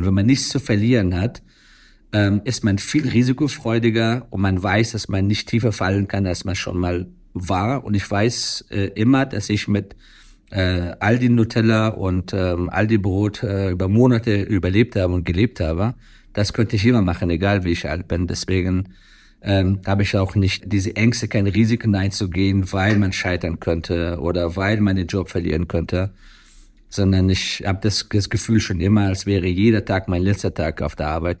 Und wenn man nichts zu verlieren hat, ähm, ist man viel risikofreudiger und man weiß, dass man nicht tiefer fallen kann, als man schon mal war. Und ich weiß äh, immer, dass ich mit äh, Aldi Nutella und ähm, Aldi Brot äh, über Monate überlebt habe und gelebt habe. Das könnte ich immer machen, egal wie ich alt bin. Deswegen ähm, habe ich auch nicht diese Ängste, keine Risiken einzugehen, weil man scheitern könnte oder weil man den Job verlieren könnte, sondern ich habe das, das Gefühl schon immer, als wäre jeder Tag mein letzter Tag auf der Arbeit.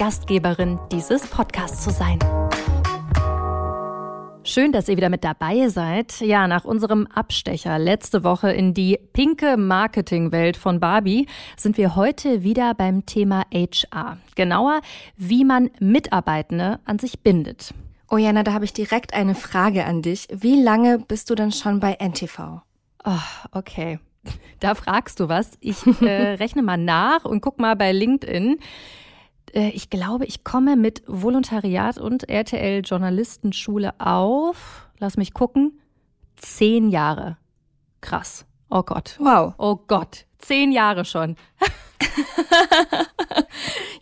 Gastgeberin dieses Podcasts zu sein. Schön, dass ihr wieder mit dabei seid. Ja, nach unserem Abstecher letzte Woche in die pinke Marketingwelt von Barbie sind wir heute wieder beim Thema HR. Genauer, wie man Mitarbeitende an sich bindet. Oh Jana, da habe ich direkt eine Frage an dich. Wie lange bist du denn schon bei NTV? Oh, okay. Da fragst du was. Ich äh, rechne mal nach und guck mal bei LinkedIn. Äh, ich glaube, ich komme mit Volontariat und RTL Journalistenschule auf. Lass mich gucken. Zehn Jahre. Krass. Oh Gott. Wow. Oh Gott. Zehn Jahre schon.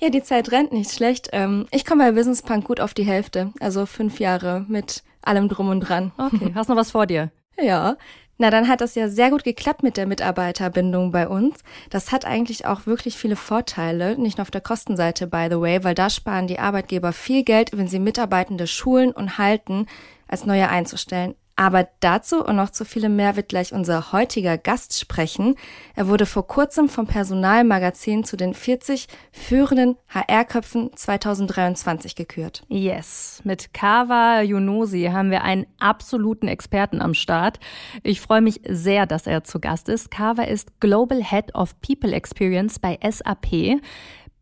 ja, die Zeit rennt nicht schlecht. Ähm, ich komme bei Business Punk gut auf die Hälfte. Also fünf Jahre mit allem drum und dran. Okay, hast noch was vor dir? Ja, na, dann hat das ja sehr gut geklappt mit der Mitarbeiterbindung bei uns. Das hat eigentlich auch wirklich viele Vorteile, nicht nur auf der Kostenseite, by the way, weil da sparen die Arbeitgeber viel Geld, wenn sie Mitarbeitende schulen und halten, als neue einzustellen. Aber dazu und noch zu vielem mehr wird gleich unser heutiger Gast sprechen. Er wurde vor kurzem vom Personalmagazin zu den 40 führenden HR-Köpfen 2023 gekürt. Yes, mit Kawa Yunosi haben wir einen absoluten Experten am Start. Ich freue mich sehr, dass er zu Gast ist. Kawa ist Global Head of People Experience bei SAP.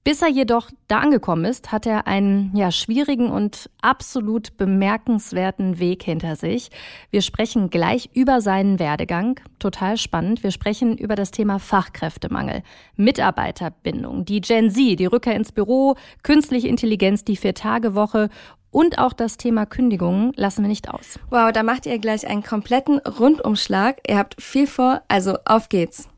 Bis er jedoch da angekommen ist, hat er einen ja, schwierigen und absolut bemerkenswerten Weg hinter sich. Wir sprechen gleich über seinen Werdegang. Total spannend. Wir sprechen über das Thema Fachkräftemangel, Mitarbeiterbindung, die Gen Z, die Rückkehr ins Büro, künstliche Intelligenz, die Vier-Tage-Woche und auch das Thema Kündigungen lassen wir nicht aus. Wow, da macht ihr gleich einen kompletten Rundumschlag. Ihr habt viel vor, also auf geht's.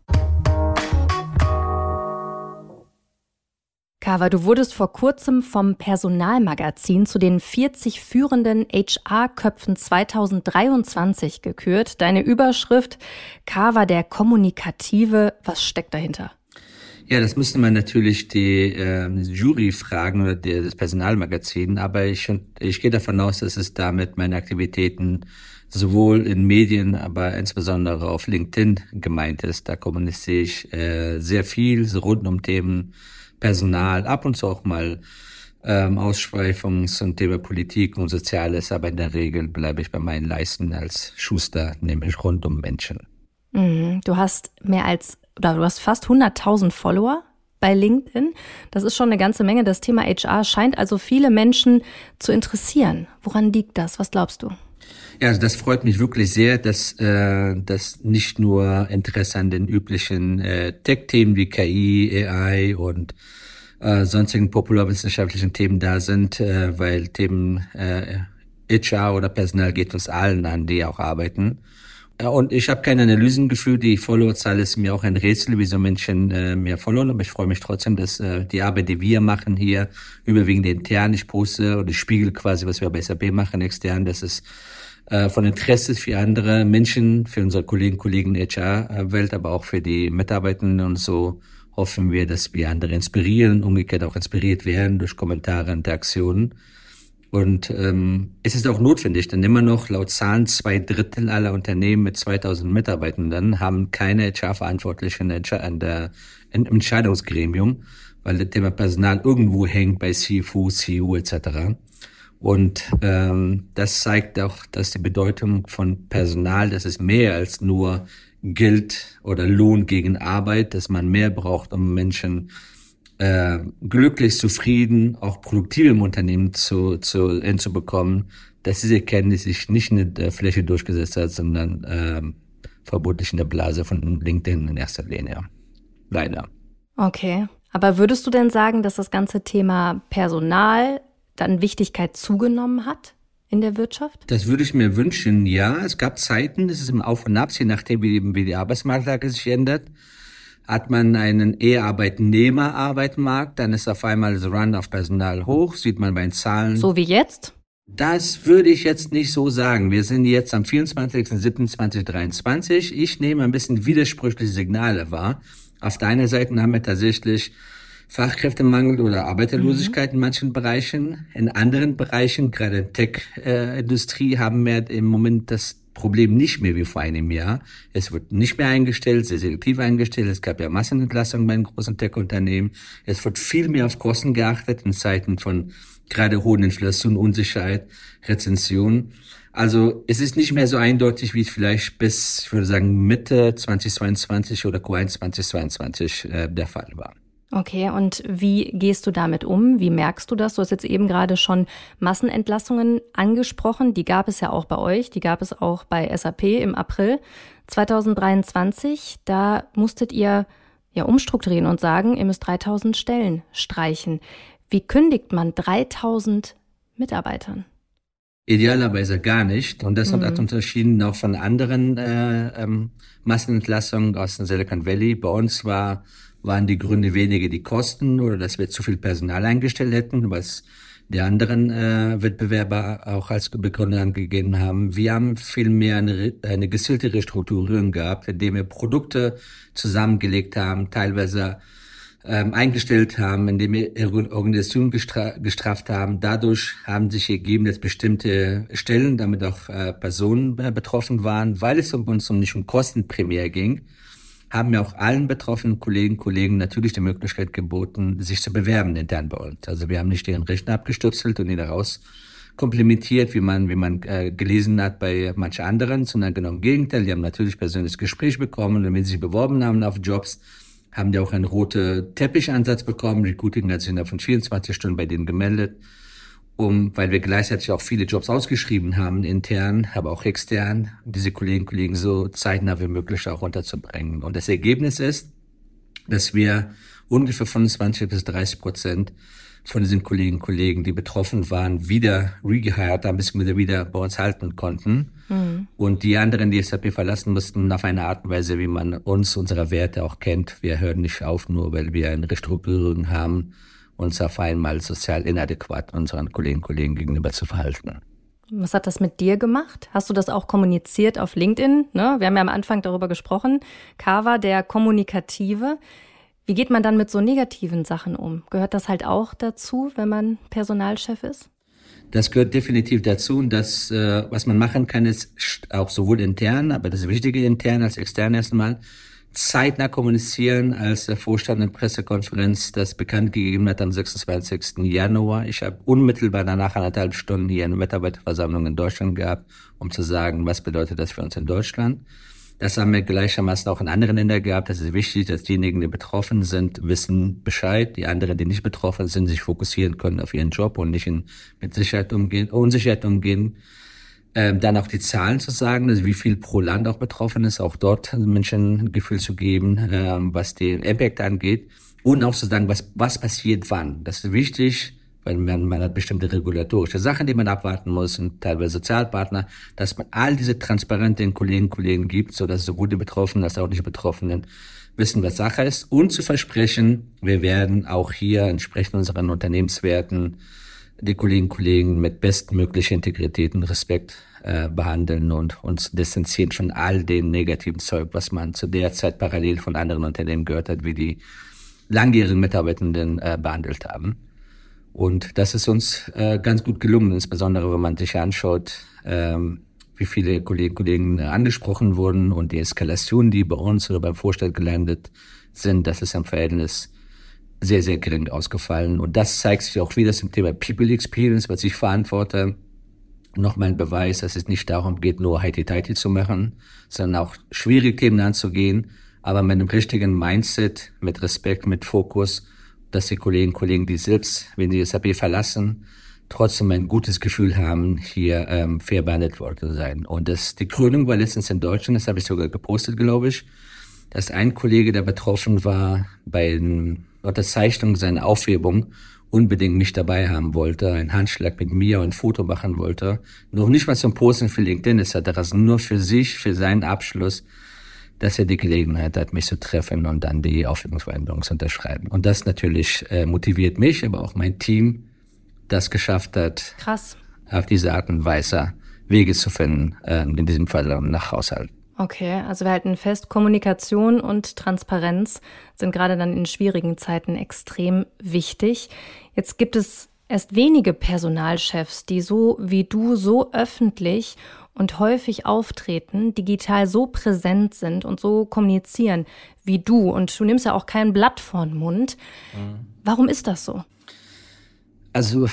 Kava, du wurdest vor kurzem vom Personalmagazin zu den 40 führenden HR-Köpfen 2023 gekürt. Deine Überschrift Kava der Kommunikative. Was steckt dahinter? Ja, das müsste man natürlich die äh, Jury fragen oder die, das Personalmagazin, aber ich, ich gehe davon aus, dass es damit meine Aktivitäten sowohl in Medien, aber insbesondere auf LinkedIn gemeint ist. Da kommuniziere ich äh, sehr viel so rund um Themen Personal, ab und zu auch mal ähm, Ausschweifungen zum Thema Politik und Soziales, aber in der Regel bleibe ich bei meinen Leisten als Schuster, nämlich rund um Menschen. Mhm. Du hast mehr als, oder du hast fast 100.000 Follower bei LinkedIn. Das ist schon eine ganze Menge. Das Thema HR scheint also viele Menschen zu interessieren. Woran liegt das? Was glaubst du? Ja, also das freut mich wirklich sehr, dass äh, das nicht nur Interesse an den üblichen äh, Tech-Themen wie KI, AI und äh, sonstigen populärwissenschaftlichen Themen da sind, äh, weil Themen äh, HR oder Personal geht uns allen an, die auch arbeiten. Und ich habe keine Analysen gefühlt. Die Followerzahl ist mir auch ein Rätsel, wieso Menschen äh, mehr followen. Aber ich freue mich trotzdem, dass äh, die Arbeit, die wir machen hier, überwiegend intern, ich poste oder ich spiegel quasi, was wir bei SAP machen, extern, dass es äh, von Interesse für andere Menschen, für unsere Kollegen, Kollegen HR-Welt, aber auch für die Mitarbeitenden und so hoffen wir, dass wir andere inspirieren, umgekehrt auch inspiriert werden durch Kommentare, Interaktionen. Und ähm, es ist auch notwendig, denn immer noch laut Zahlen zwei Drittel aller Unternehmen mit 2000 Mitarbeitenden haben keine HR-Verantwortlichen in der, im Entscheidungsgremium, weil das Thema Personal irgendwo hängt bei CFO, CEO etc. Und ähm, das zeigt auch, dass die Bedeutung von Personal, das ist mehr als nur Geld oder Lohn gegen Arbeit, dass man mehr braucht, um Menschen äh, glücklich, zufrieden, auch produktiv im Unternehmen zu, zu hinzubekommen, dass diese Kenntnis sich nicht in der Fläche durchgesetzt hat, sondern äh, vermutlich in der Blase von LinkedIn in erster Linie. Leider. Okay. Aber würdest du denn sagen, dass das ganze Thema Personal dann Wichtigkeit zugenommen hat? in der Wirtschaft? Das würde ich mir wünschen, ja. Es gab Zeiten, das ist im Auf und Ab, je nachdem, wie, wie die Arbeitsmarktlage sich ändert, hat man einen eher Arbeitnehmerarbeitmarkt, dann ist auf einmal das Run auf Personal hoch, sieht man bei den Zahlen. So wie jetzt? Das würde ich jetzt nicht so sagen. Wir sind jetzt am 24.07.2023. Ich nehme ein bisschen widersprüchliche Signale wahr. Auf deiner Seite haben wir tatsächlich Fachkräftemangel oder Arbeiterlosigkeit mhm. in manchen Bereichen. In anderen Bereichen, gerade Tech-Industrie, haben wir im Moment das Problem nicht mehr wie vor einem Jahr. Es wird nicht mehr eingestellt, sehr selektiv eingestellt. Es gab ja Massenentlassungen bei den großen Tech-Unternehmen. Es wird viel mehr auf Kosten geachtet in Zeiten von gerade hohen Inflation, Unsicherheit, Rezension. Also es ist nicht mehr so eindeutig, wie es vielleicht bis, ich würde sagen, Mitte 2022 oder Q1 2022 äh, der Fall war. Okay, und wie gehst du damit um? Wie merkst du das? Du hast jetzt eben gerade schon Massenentlassungen angesprochen. Die gab es ja auch bei euch, die gab es auch bei SAP im April 2023. Da musstet ihr ja umstrukturieren und sagen, ihr müsst 3000 Stellen streichen. Wie kündigt man 3000 Mitarbeitern? Idealerweise gar nicht. Und das mhm. hat unterschieden auch von anderen äh, ähm, Massenentlassungen aus dem Silicon Valley. Bei uns war waren die Gründe weniger die Kosten oder dass wir zu viel Personal eingestellt hätten, was die anderen äh, Wettbewerber auch als Begründung angegeben haben. Wir haben vielmehr eine, eine gezielte Restrukturierung gehabt, indem wir Produkte zusammengelegt haben, teilweise ähm, eingestellt haben, indem wir Organisationen gestra gestraft haben. Dadurch haben sich ergeben, dass bestimmte Stellen, damit auch äh, Personen äh, betroffen waren, weil es um uns um nicht um Kostenprämie ging, haben wir auch allen betroffenen Kollegen Kollegen natürlich die Möglichkeit geboten, sich zu bewerben intern bei uns. Also wir haben nicht ihren Rechner abgestürzelt und ihn daraus komplementiert, wie man, wie man äh, gelesen hat bei manchen anderen, sondern genau im Gegenteil. Die haben natürlich persönliches Gespräch bekommen und wenn sie sich beworben haben auf Jobs, haben die auch einen roten Teppichansatz bekommen. Recruiting hat sich innerhalb von 24 Stunden bei denen gemeldet um, weil wir gleichzeitig auch viele Jobs ausgeschrieben haben, intern, aber auch extern, diese Kolleginnen und Kollegen so zeitnah wie möglich auch runterzubringen. Und das Ergebnis ist, dass wir ungefähr 25 bis 30 Prozent von diesen Kolleginnen und Kollegen, die betroffen waren, wieder regehired haben, bis wir wieder bei uns halten konnten. Mhm. Und die anderen, die SAP verlassen mussten, auf eine Art und Weise, wie man uns, unsere Werte auch kennt. Wir hören nicht auf, nur weil wir eine Restrukturierung haben, uns auf einmal sozial inadäquat unseren Kolleginnen und Kollegen gegenüber zu verhalten. Was hat das mit dir gemacht? Hast du das auch kommuniziert auf LinkedIn? Ne? Wir haben ja am Anfang darüber gesprochen. Kava, der Kommunikative. Wie geht man dann mit so negativen Sachen um? Gehört das halt auch dazu, wenn man Personalchef ist? Das gehört definitiv dazu. Und das, äh, was man machen kann, ist auch sowohl intern, aber das Wichtige intern als extern erstmal, zeitnah kommunizieren, als der Vorstand in Pressekonferenz das bekannt gegeben hat am 26. Januar. Ich habe unmittelbar danach anderthalb Stunden hier eine Mitarbeiterversammlung in Deutschland gehabt, um zu sagen, was bedeutet das für uns in Deutschland. Das haben wir gleichermaßen auch in anderen Ländern gehabt. Das ist wichtig, dass diejenigen, die betroffen sind, wissen Bescheid. Die anderen, die nicht betroffen sind, sich fokussieren können auf ihren Job und nicht in, mit Sicherheit umgehen, Unsicherheit umgehen dann auch die Zahlen zu sagen, also wie viel pro Land auch betroffen ist, auch dort Menschen ein Gefühl zu geben, ähm, was den Impact angeht. Und auch zu sagen, was, was passiert wann. Das ist wichtig, weil man, man hat bestimmte regulatorische Sachen, die man abwarten muss und teilweise Sozialpartner, dass man all diese Transparente den Kolleginnen und Kollegen gibt, so dass sowohl die Betroffenen als auch nicht Betroffenen wissen, was Sache ist und zu versprechen, wir werden auch hier entsprechend unseren Unternehmenswerten die Kolleginnen und Kollegen mit bestmöglicher Integrität und Respekt äh, behandeln und uns distanzieren von all dem negativen Zeug, was man zu der Zeit parallel von anderen Unternehmen gehört hat, wie die langjährigen Mitarbeitenden äh, behandelt haben. Und das ist uns äh, ganz gut gelungen, insbesondere wenn man sich anschaut, ähm, wie viele Kolleginnen und Kollegen äh, angesprochen wurden und die Eskalation, die bei uns oder beim Vorstand gelandet sind, das ist im Verhältnis sehr, sehr gering ausgefallen. Und das zeigt sich auch wieder zum Thema People Experience, was ich verantworte. nochmal ein Beweis, dass es nicht darum geht, nur Heiti-Teiti zu machen, sondern auch schwierige Themen anzugehen, aber mit einem richtigen Mindset, mit Respekt, mit Fokus, dass die Kolleginnen und Kollegen, die selbst, wenn sie SAP verlassen, trotzdem ein gutes Gefühl haben, hier ähm, fair behandelt worden zu sein. Und das, die Krönung war letztens in Deutschland, das habe ich sogar gepostet, glaube ich, dass ein Kollege, der betroffen war bei der Unterzeichnung seiner Aufhebung, unbedingt mich dabei haben wollte, einen Handschlag mit mir und ein Foto machen wollte. Noch nicht mal zum Posten für LinkedIn etc., sondern nur für sich, für seinen Abschluss, dass er die Gelegenheit hat, mich zu treffen und dann die Aufhebungsvereinbarung zu unterschreiben. Und das natürlich äh, motiviert mich, aber auch mein Team, das geschafft hat, Krass. auf diese Art und Weise Wege zu finden, äh, in diesem Fall nach Haushalt. Okay, also wir halten fest, Kommunikation und Transparenz sind gerade dann in schwierigen Zeiten extrem wichtig. Jetzt gibt es erst wenige Personalchefs, die so wie du so öffentlich und häufig auftreten, digital so präsent sind und so kommunizieren wie du. Und du nimmst ja auch kein Blatt vor den Mund. Mhm. Warum ist das so? Also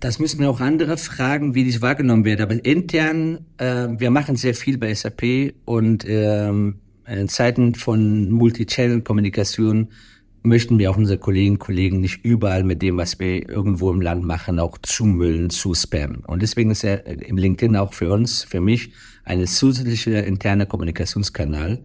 das müssen wir auch andere fragen, wie dies wahrgenommen wird. Aber intern, äh, wir machen sehr viel bei SAP und ähm, in Zeiten von Multi-Channel-Kommunikation möchten wir auch unsere Kolleginnen und Kollegen nicht überall mit dem, was wir irgendwo im Land machen, auch zumüllen, zu spammen. Und deswegen ist er im LinkedIn auch für uns, für mich, eine zusätzliche interne Kommunikationskanal.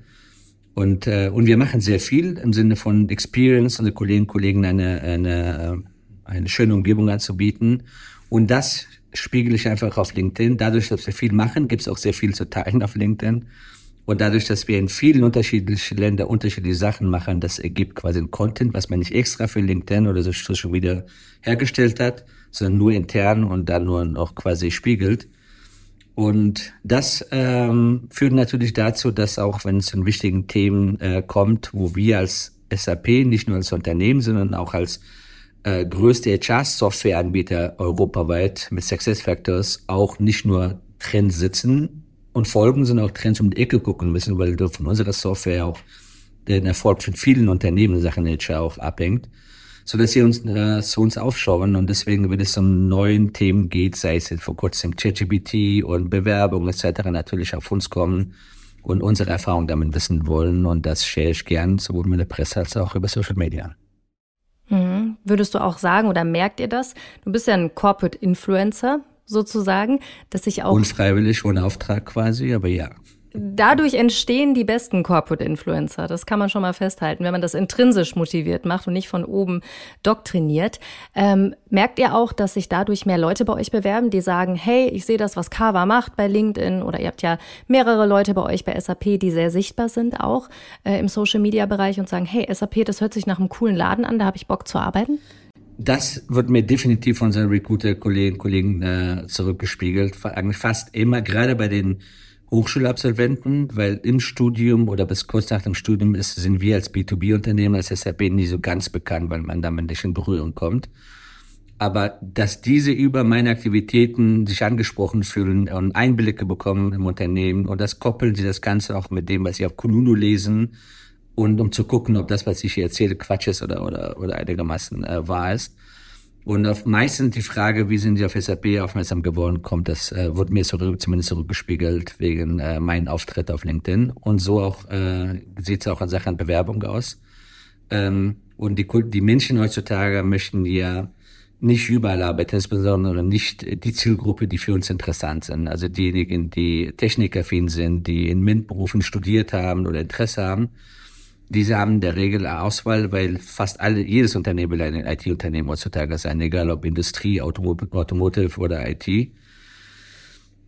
Und, äh, und wir machen sehr viel im Sinne von Experience, unsere Kolleginnen und Kollegen eine, eine eine schöne Umgebung anzubieten. Und das spiegel ich einfach auf LinkedIn. Dadurch, dass wir viel machen, gibt es auch sehr viel zu teilen auf LinkedIn. Und dadurch, dass wir in vielen unterschiedlichen Ländern unterschiedliche Sachen machen, das ergibt quasi ein Content, was man nicht extra für LinkedIn oder so Social Media hergestellt hat, sondern nur intern und dann nur noch quasi spiegelt. Und das ähm, führt natürlich dazu, dass auch wenn es zu wichtigen Themen äh, kommt, wo wir als SAP, nicht nur als Unternehmen, sondern auch als äh, größte HR-Software-Anbieter europaweit mit SuccessFactors auch nicht nur Trends sitzen und folgen, sondern auch Trends um die Ecke gucken müssen, weil von unserer Software auch den Erfolg von vielen Unternehmen in Sachen HR auch abhängt, so dass sie uns äh, zu uns aufschauen und deswegen, wenn es um neuen Themen geht, sei es jetzt vor kurzem ChatGPT und Bewerbung etc., natürlich auf uns kommen und unsere Erfahrung damit wissen wollen und das share ich gern sowohl mit der Presse als auch über Social Media. Würdest du auch sagen oder merkt ihr das? Du bist ja ein Corporate Influencer sozusagen, dass sich auch. Unfreiwillig, ohne Auftrag quasi, aber ja. Dadurch entstehen die besten Corporate Influencer. Das kann man schon mal festhalten, wenn man das intrinsisch motiviert macht und nicht von oben doktriniert. Ähm, merkt ihr auch, dass sich dadurch mehr Leute bei euch bewerben, die sagen, hey, ich sehe das, was Kava macht bei LinkedIn oder ihr habt ja mehrere Leute bei euch bei SAP, die sehr sichtbar sind auch äh, im Social Media Bereich und sagen, hey, SAP, das hört sich nach einem coolen Laden an, da habe ich Bock zu arbeiten? Das wird mir definitiv von unseren Recruiter-Kollegen Kollegen, äh, zurückgespiegelt. Eigentlich fast immer, gerade bei den Hochschulabsolventen, weil im Studium oder bis kurz nach dem Studium ist, sind wir als B2B-Unternehmen, als SAP nie so ganz bekannt, weil man damit nicht in Berührung kommt. Aber dass diese über meine Aktivitäten sich angesprochen fühlen und Einblicke bekommen im Unternehmen und das koppeln sie das Ganze auch mit dem, was sie auf Kununu lesen und um zu gucken, ob das, was ich hier erzähle, Quatsch ist oder, oder, oder einigermaßen äh, wahr ist. Und auf meistens die Frage, wie sind Sie auf SAP aufmerksam geworden, kommt, das äh, wurde mir zurück, zumindest zurückgespiegelt wegen äh, meinen Auftritt auf LinkedIn. Und so auch äh, sieht es auch in Sachen Bewerbung aus. Ähm, und die, die Menschen heutzutage möchten ja nicht überall arbeiten, insbesondere nicht die Zielgruppe, die für uns interessant sind. Also diejenigen, die technikaffin sind, die in MINT-Berufen studiert haben oder Interesse haben diese haben in der Regel eine Auswahl, weil fast alle, jedes Unternehmen will ein IT-Unternehmen heutzutage sein, egal ob Industrie, Automotive oder IT.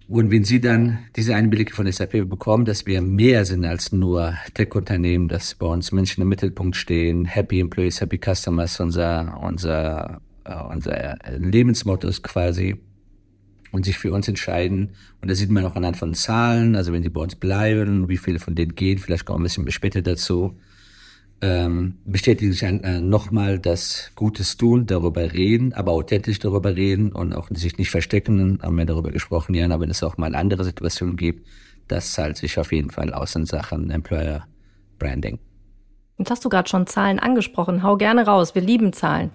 Und wenn Sie dann diese Einblicke von SAP bekommen, dass wir mehr sind als nur Tech-Unternehmen, dass bei uns Menschen im Mittelpunkt stehen, Happy Employees, Happy Customers, unser, unser, uh, unser Lebensmotto ist quasi, und sich für uns entscheiden. Und das sieht man auch anhand von Zahlen, also wenn sie bei uns bleiben, wie viele von denen gehen, vielleicht kommen wir ein bisschen später dazu ähm, bestätigt sich äh, nochmal das Gutes tun, darüber reden, aber authentisch darüber reden und auch sich nicht verstecken. Haben wir darüber gesprochen, ja, aber wenn es auch mal andere Situationen gibt, das zahlt sich auf jeden Fall aus in Sachen Employer Branding. Jetzt hast du gerade schon Zahlen angesprochen. Hau gerne raus. Wir lieben Zahlen.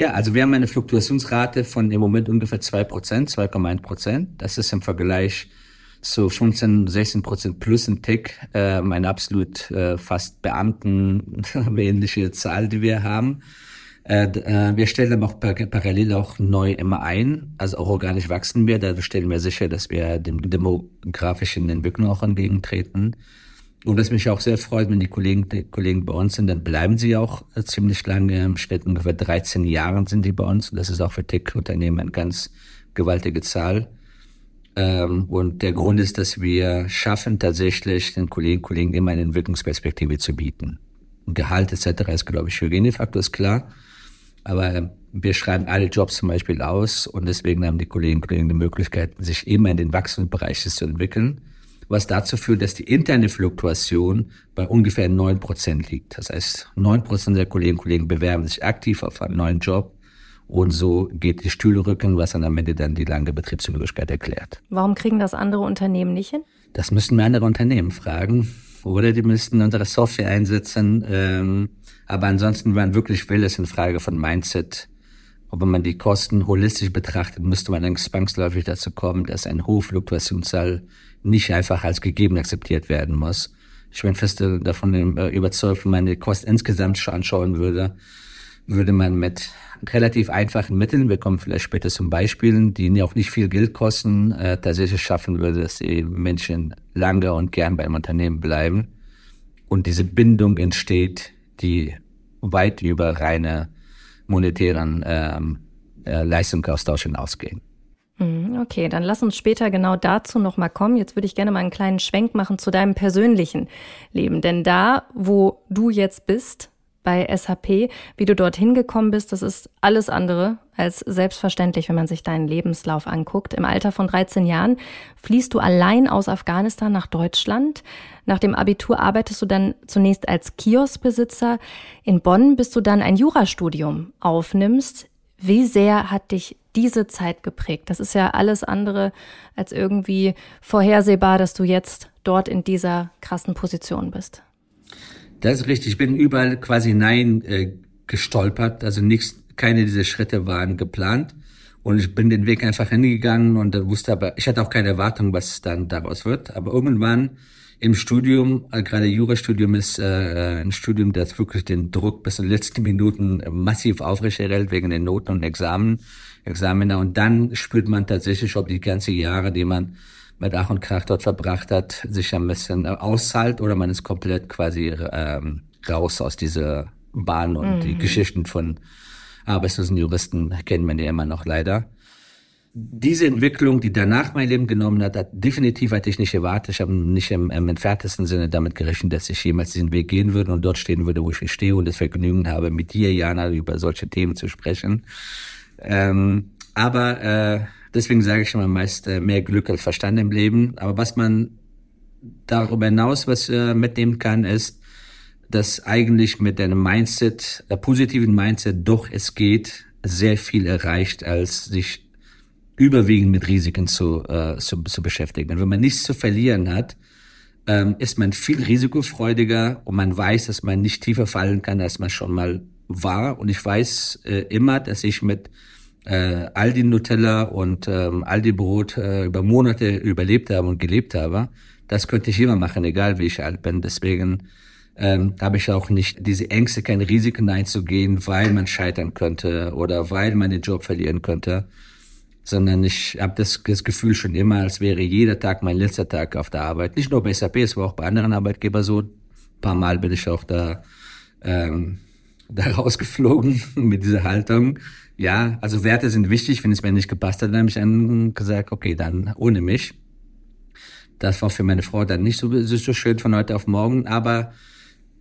Ja, also wir haben eine Fluktuationsrate von im Moment ungefähr zwei Prozent, 2,1 Prozent. Das ist im Vergleich zu 15, 16 Prozent plus im Tech äh, eine absolut äh, fast Beamten-ähnliche Zahl, die wir haben. Äh, äh, wir stellen aber auch parallel auch neu immer ein, also auch organisch wachsen wir. Dadurch stellen wir sicher, dass wir dem demografischen Entwicklung auch entgegentreten. Und was mich auch sehr freut, wenn die Kollegen, die Kollegen bei uns sind, dann bleiben sie auch äh, ziemlich lange. Im Schnitt ungefähr 13 Jahren sind die bei uns. Und das ist auch für Tech-Unternehmen eine ganz gewaltige Zahl. Ähm, und der Grund ist, dass wir schaffen, tatsächlich den Kollegen Kollegen immer eine Entwicklungsperspektive zu bieten. Und Gehalt etc. ist, glaube ich, Hygienefaktor, ist klar. Aber wir schreiben alle Jobs zum Beispiel aus und deswegen haben die Kolleginnen und Kollegen die Möglichkeit, sich immer in den Wachstumsbereichen zu entwickeln was dazu führt, dass die interne Fluktuation bei ungefähr neun Prozent liegt. Das heißt, neun Prozent der Kolleginnen und Kollegen bewerben sich aktiv auf einen neuen Job und so geht die Stühlerücken, was dann am Ende dann die lange Betriebszugehörigkeit erklärt. Warum kriegen das andere Unternehmen nicht hin? Das müssten wir andere Unternehmen fragen. Oder die müssten unsere Software einsetzen. Ähm, aber ansonsten, wenn man wirklich will, ist eine Frage von Mindset. Und wenn man die Kosten holistisch betrachtet, müsste man dann zwangsläufig dazu kommen, dass ein hohe Fluktuationszahl nicht einfach als gegeben akzeptiert werden muss. Ich bin fest davon äh, überzeugt, wenn man die Kosten insgesamt anschauen würde, würde man mit relativ einfachen Mitteln, wir kommen vielleicht später zum Beispielen, die auch nicht viel Geld kosten, äh, tatsächlich schaffen würde, dass die Menschen lange und gern beim Unternehmen bleiben und diese Bindung entsteht, die weit über reine monetären ähm, äh, Leistungsaustausch hinausgehen. Mhm, okay, dann lass uns später genau dazu nochmal kommen. Jetzt würde ich gerne mal einen kleinen Schwenk machen zu deinem persönlichen Leben. Denn da, wo du jetzt bist, bei SAP, wie du dorthin gekommen bist, das ist alles andere als selbstverständlich, wenn man sich deinen Lebenslauf anguckt. Im Alter von 13 Jahren fließt du allein aus Afghanistan nach Deutschland. Nach dem Abitur arbeitest du dann zunächst als Kioskbesitzer in Bonn, bis du dann ein Jurastudium aufnimmst. Wie sehr hat dich diese Zeit geprägt? Das ist ja alles andere als irgendwie vorhersehbar, dass du jetzt dort in dieser krassen Position bist. Das ist richtig. Ich bin überall quasi nein äh, gestolpert. Also nichts, keine dieser Schritte waren geplant. Und ich bin den Weg einfach hingegangen und wusste aber, ich hatte auch keine Erwartung, was dann daraus wird. Aber irgendwann im Studium, äh, gerade Jurastudium ist äh, ein Studium, das wirklich den Druck bis in den letzten Minuten massiv aufrechterhält wegen den Noten und Examen, Examiner. Und dann spürt man tatsächlich, ob die ganze Jahre, die man mit Ach und Krach dort verbracht hat, sich ein bisschen äh, auszahlt oder man ist komplett quasi ähm, raus aus dieser Bahn und mhm. die Geschichten von arbeitslosen Juristen kennen man ja immer noch leider diese Entwicklung, die danach mein Leben genommen hat, hat definitiv hatte ich nicht erwartet. Ich habe nicht im, im entferntesten Sinne damit gerechnet, dass ich jemals diesen Weg gehen würde und dort stehen würde, wo ich stehe und das Vergnügen habe, mit dir, Jana, über solche Themen zu sprechen. Ähm, aber äh, deswegen sage ich immer meist äh, mehr Glück als Verstand im Leben. Aber was man darüber hinaus was äh, mitnehmen kann, ist, dass eigentlich mit einem Mindset, der positiven Mindset, doch es geht, sehr viel erreicht, als sich überwiegend mit Risiken zu, äh, zu, zu beschäftigen. Wenn man nichts zu verlieren hat, ähm, ist man viel risikofreudiger und man weiß, dass man nicht tiefer fallen kann, als man schon mal war. Und ich weiß äh, immer, dass ich mit äh, Aldi Nutella und ähm, Aldi Brot äh, über Monate überlebt habe und gelebt habe. Das könnte ich immer machen, egal wie ich alt bin. Deswegen ähm, habe ich auch nicht diese Ängste, keine Risiken einzugehen, weil man scheitern könnte oder weil man den Job verlieren könnte sondern ich habe das, das Gefühl schon immer, als wäre jeder Tag mein letzter Tag auf der Arbeit. Nicht nur bei SAP, es war auch bei anderen Arbeitgebern so. Ein paar Mal bin ich auch da, ähm, da rausgeflogen mit dieser Haltung. Ja, also Werte sind wichtig. Wenn es mir nicht gepasst hat, dann habe ich dann gesagt, okay, dann ohne mich. Das war für meine Frau dann nicht so, so schön von heute auf morgen, aber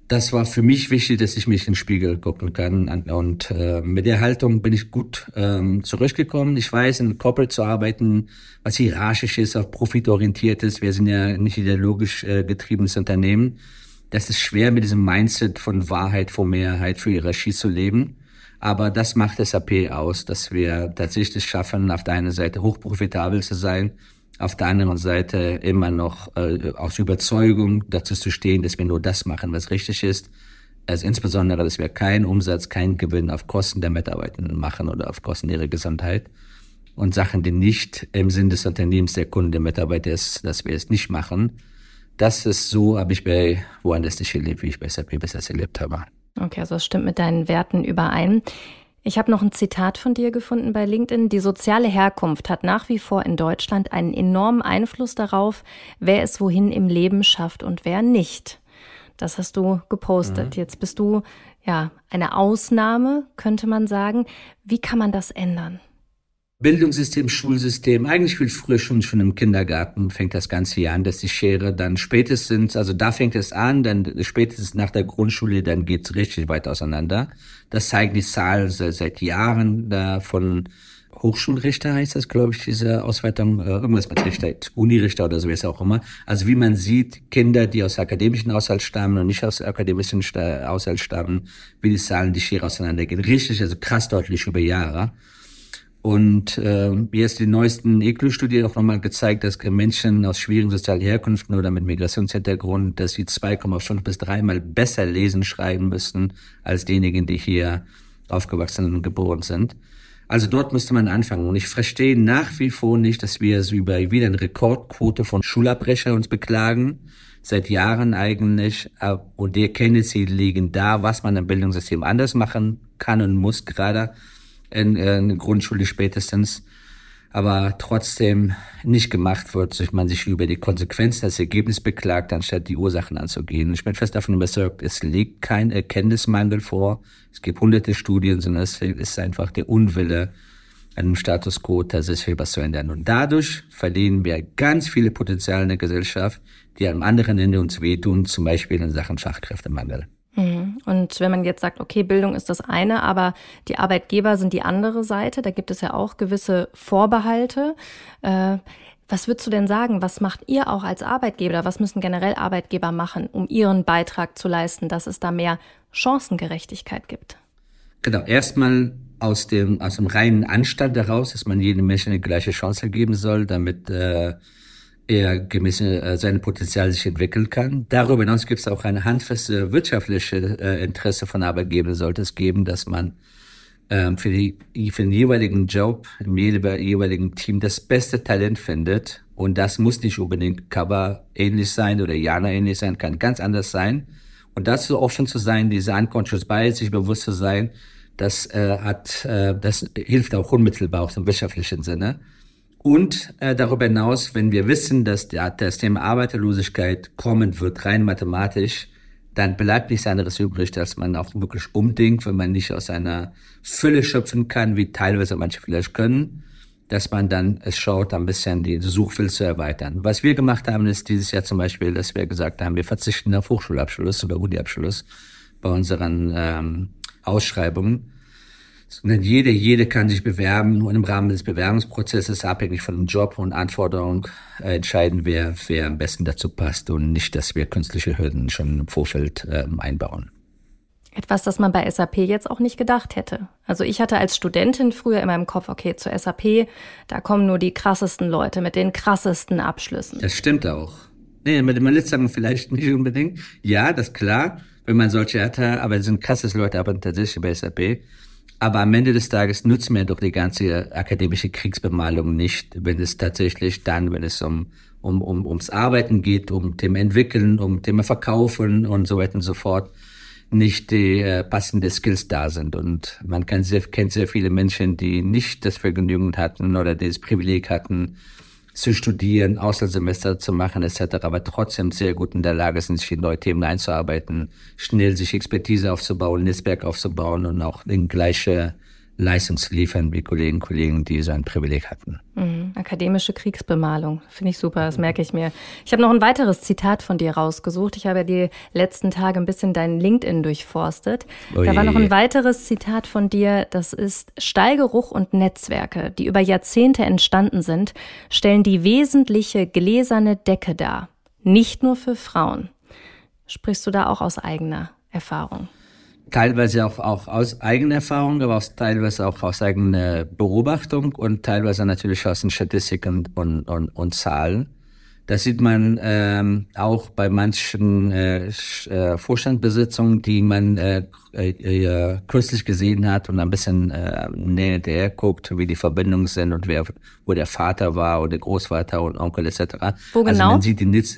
das war für mich wichtig, dass ich mich in den Spiegel gucken kann. Und äh, mit der Haltung bin ich gut ähm, zurückgekommen. Ich weiß, in Corporate zu arbeiten, was hierarchisch ist, auch profitorientiert ist. Wir sind ja nicht ideologisch äh, getriebenes Unternehmen. Das ist schwer, mit diesem Mindset von Wahrheit, von Mehrheit, für Hierarchie zu leben. Aber das macht SAP aus, dass wir tatsächlich schaffen, auf der einen Seite hochprofitabel zu sein auf der anderen Seite immer noch äh, aus Überzeugung dazu zu stehen, dass wir nur das machen, was richtig ist, Also insbesondere, dass wir keinen Umsatz, keinen Gewinn auf Kosten der Mitarbeitenden machen oder auf Kosten ihrer Gesundheit. Und Sachen, die nicht im Sinn des Unternehmens, der Kunden, der Mitarbeiter ist, dass wir es nicht machen. Das ist so, habe ich bei woanders nicht erlebt, wie ich bei SAP bis jetzt erlebt habe. Okay, also das stimmt mit deinen Werten überein. Ich habe noch ein Zitat von dir gefunden bei LinkedIn. Die soziale Herkunft hat nach wie vor in Deutschland einen enormen Einfluss darauf, wer es wohin im Leben schafft und wer nicht. Das hast du gepostet. Mhm. Jetzt bist du ja eine Ausnahme, könnte man sagen. Wie kann man das ändern? Bildungssystem, Schulsystem, eigentlich viel früher schon, schon im Kindergarten fängt das Ganze hier an, dass die Schere dann spätestens, also da fängt es an, dann spätestens nach der Grundschule, dann geht's richtig weit auseinander. Das zeigen die Zahlen seit Jahren da von Hochschulrichter heißt das, glaube ich, diese Ausweitung, äh, irgendwas mit Richter, Unirichter oder so, wie es auch immer. Also wie man sieht, Kinder, die aus akademischen Haushalt stammen und nicht aus akademischen Haushalt stammen, wie die Zahlen, die Schere auseinandergehen. Richtig, also krass deutlich über Jahre. Und äh, jetzt die neuesten ECLU-Studie auch nochmal gezeigt, dass Menschen aus schwierigen sozialen Herkünften oder mit Migrationshintergrund, dass sie 2,5 bis dreimal besser lesen, schreiben müssen als diejenigen, die hier aufgewachsen und geboren sind. Also dort müsste man anfangen. Und ich verstehe nach wie vor nicht, dass wir so über wieder eine Rekordquote von Schulabbrecher uns beklagen. Seit Jahren eigentlich. Und die Erkenntnisse liegen da, was man im Bildungssystem anders machen kann und muss gerade in, äh, in der Grundschule spätestens, aber trotzdem nicht gemacht wird, sich man sich über die Konsequenzen das Ergebnis beklagt, anstatt die Ursachen anzugehen. Ich bin fest davon überzeugt, es liegt kein Erkenntnismangel vor. Es gibt hunderte Studien, sondern es ist einfach der Unwille, einem Status quo tatsächlich was zu ändern. Und dadurch verlieren wir ganz viele Potenziale in der Gesellschaft, die am anderen Ende uns wehtun, zum Beispiel in Sachen Fachkräftemangel. Mhm. Und wenn man jetzt sagt, okay, Bildung ist das eine, aber die Arbeitgeber sind die andere Seite, da gibt es ja auch gewisse Vorbehalte. Äh, was würdest du denn sagen? Was macht ihr auch als Arbeitgeber? Was müssen generell Arbeitgeber machen, um ihren Beitrag zu leisten, dass es da mehr Chancengerechtigkeit gibt? Genau. Erstmal aus dem, aus dem reinen Anstand heraus, dass man jedem Menschen eine gleiche Chance geben soll, damit äh, er gemäß äh, seinem Potenzial sich entwickeln kann. Darüber hinaus gibt es auch eine handfeste wirtschaftliche äh, Interesse von Arbeitgebern, sollte es geben, dass man ähm, für, die, für den jeweiligen Job im jeweiligen Team das beste Talent findet. Und das muss nicht unbedingt Cover ähnlich sein oder Jana ähnlich sein, kann ganz anders sein. Und dazu offen zu sein, diese unconscious bias, sich bewusst zu sein, das äh, hat, äh, das hilft auch unmittelbar auch im wirtschaftlichen Sinne. Und äh, darüber hinaus, wenn wir wissen, dass der, das Thema Arbeiterlosigkeit kommen wird, rein mathematisch, dann bleibt nichts anderes übrig, dass man auch wirklich umdenkt, wenn man nicht aus einer Fülle schöpfen kann, wie teilweise manche vielleicht können, dass man dann es schaut, ein bisschen die Suchfeld zu erweitern. Was wir gemacht haben, ist dieses Jahr zum Beispiel, dass wir gesagt haben, wir verzichten auf Hochschulabschluss oder Uni-Abschluss bei unseren ähm, Ausschreibungen sondern jede, jede kann sich bewerben und im Rahmen des Bewerbungsprozesses abhängig von dem Job und Anforderungen äh, entscheiden, wer, wer am besten dazu passt und nicht, dass wir künstliche Hürden schon im Vorfeld äh, einbauen. Etwas, das man bei SAP jetzt auch nicht gedacht hätte. Also ich hatte als Studentin früher in meinem Kopf, okay, zur SAP, da kommen nur die krassesten Leute mit den krassesten Abschlüssen. Das stimmt auch. Nee, mit dem sagen vielleicht nicht unbedingt. Ja, das ist klar, wenn man solche hat, aber es sind krasses Leute, aber tatsächlich bei SAP. Aber am Ende des Tages nutzt mir doch die ganze akademische Kriegsbemalung nicht, wenn es tatsächlich dann, wenn es um, um, um ums Arbeiten geht, um Thema Entwickeln, um Thema Verkaufen und so weiter und so fort, nicht die äh, passende Skills da sind. Und man kann sehr, kennt sehr viele Menschen, die nicht das Vergnügen hatten oder das Privileg hatten, zu studieren, Auslandssemester zu machen etc., aber trotzdem sehr gut in der Lage sind, sich in neue Themen einzuarbeiten, schnell sich Expertise aufzubauen, Netzwerk aufzubauen und auch in gleiche Leistung zu liefern wie Kollegen und Kollegen, die so ein Privileg hatten. Mhm. Akademische Kriegsbemalung, finde ich super, das merke ich mir. Ich habe noch ein weiteres Zitat von dir rausgesucht. Ich habe ja die letzten Tage ein bisschen dein LinkedIn durchforstet. Oh da war noch ein weiteres Zitat von dir, das ist Stallgeruch und Netzwerke, die über Jahrzehnte entstanden sind, stellen die wesentliche gläserne Decke dar. Nicht nur für Frauen. Sprichst du da auch aus eigener Erfahrung? Teilweise auch, auch aus eigener Erfahrung, aber auch teilweise auch aus eigener Beobachtung und teilweise natürlich aus den Statistiken und, und, und Zahlen. Das sieht man ähm, auch bei manchen äh, äh, Vorstandbesitzungen, die man äh, äh, kürzlich gesehen hat und ein bisschen äh, näher guckt, wie die Verbindungen sind und wer, wo der Vater war oder Großvater und Onkel etc. Wo genau? Also man sieht die Nitz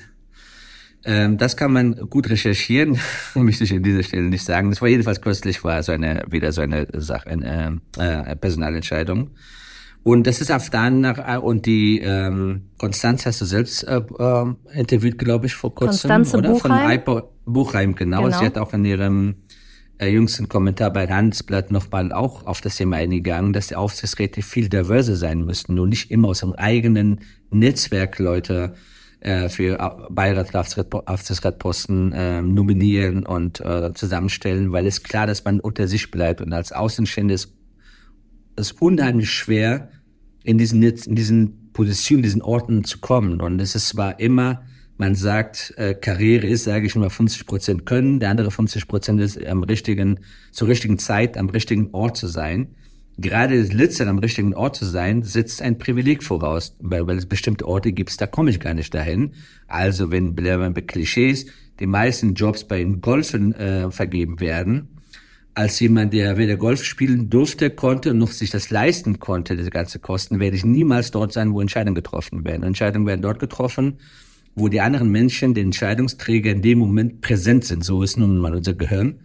das kann man gut recherchieren, möchte ich an dieser Stelle nicht sagen. Das war jedenfalls kürzlich war so eine wieder so eine Sache, eine äh, Personalentscheidung. Und das ist auf danach und die ähm, Konstanz hast du selbst äh, äh, interviewt, glaube ich, vor kurzem. Konstanze oder? Buchheim? Von Ipo, Buchheim, genau. genau. Sie hat auch in ihrem äh, jüngsten Kommentar bei Handelsblatt nochmal auch auf das Thema eingegangen, dass die Aufsichtsräte viel diverser sein müssten, nur nicht immer aus ihrem eigenen Netzwerk Leute äh, für Beiratsratsposten äh, nominieren und äh, zusammenstellen, weil es klar, dass man unter sich bleibt und als Außenstehende ist es unheimlich schwer, in diesen, in diesen Positionen, diesen Orten zu kommen. Und es ist zwar immer, man sagt, äh, Karriere ist, sage ich immer, 50 Prozent können, der andere 50 Prozent ist am richtigen, zur richtigen Zeit am richtigen Ort zu sein. Gerade das Letzte am richtigen Ort zu sein, setzt ein Privileg voraus, weil, weil es bestimmte Orte gibt, da komme ich gar nicht dahin. Also wenn, wir bei Klischees, die meisten Jobs bei den Golfen äh, vergeben werden, als jemand, der weder Golf spielen durfte, konnte noch sich das leisten konnte, diese ganze Kosten, werde ich niemals dort sein, wo Entscheidungen getroffen werden. Entscheidungen werden dort getroffen, wo die anderen Menschen, die Entscheidungsträger in dem Moment präsent sind. So ist nun mal unser Gehirn.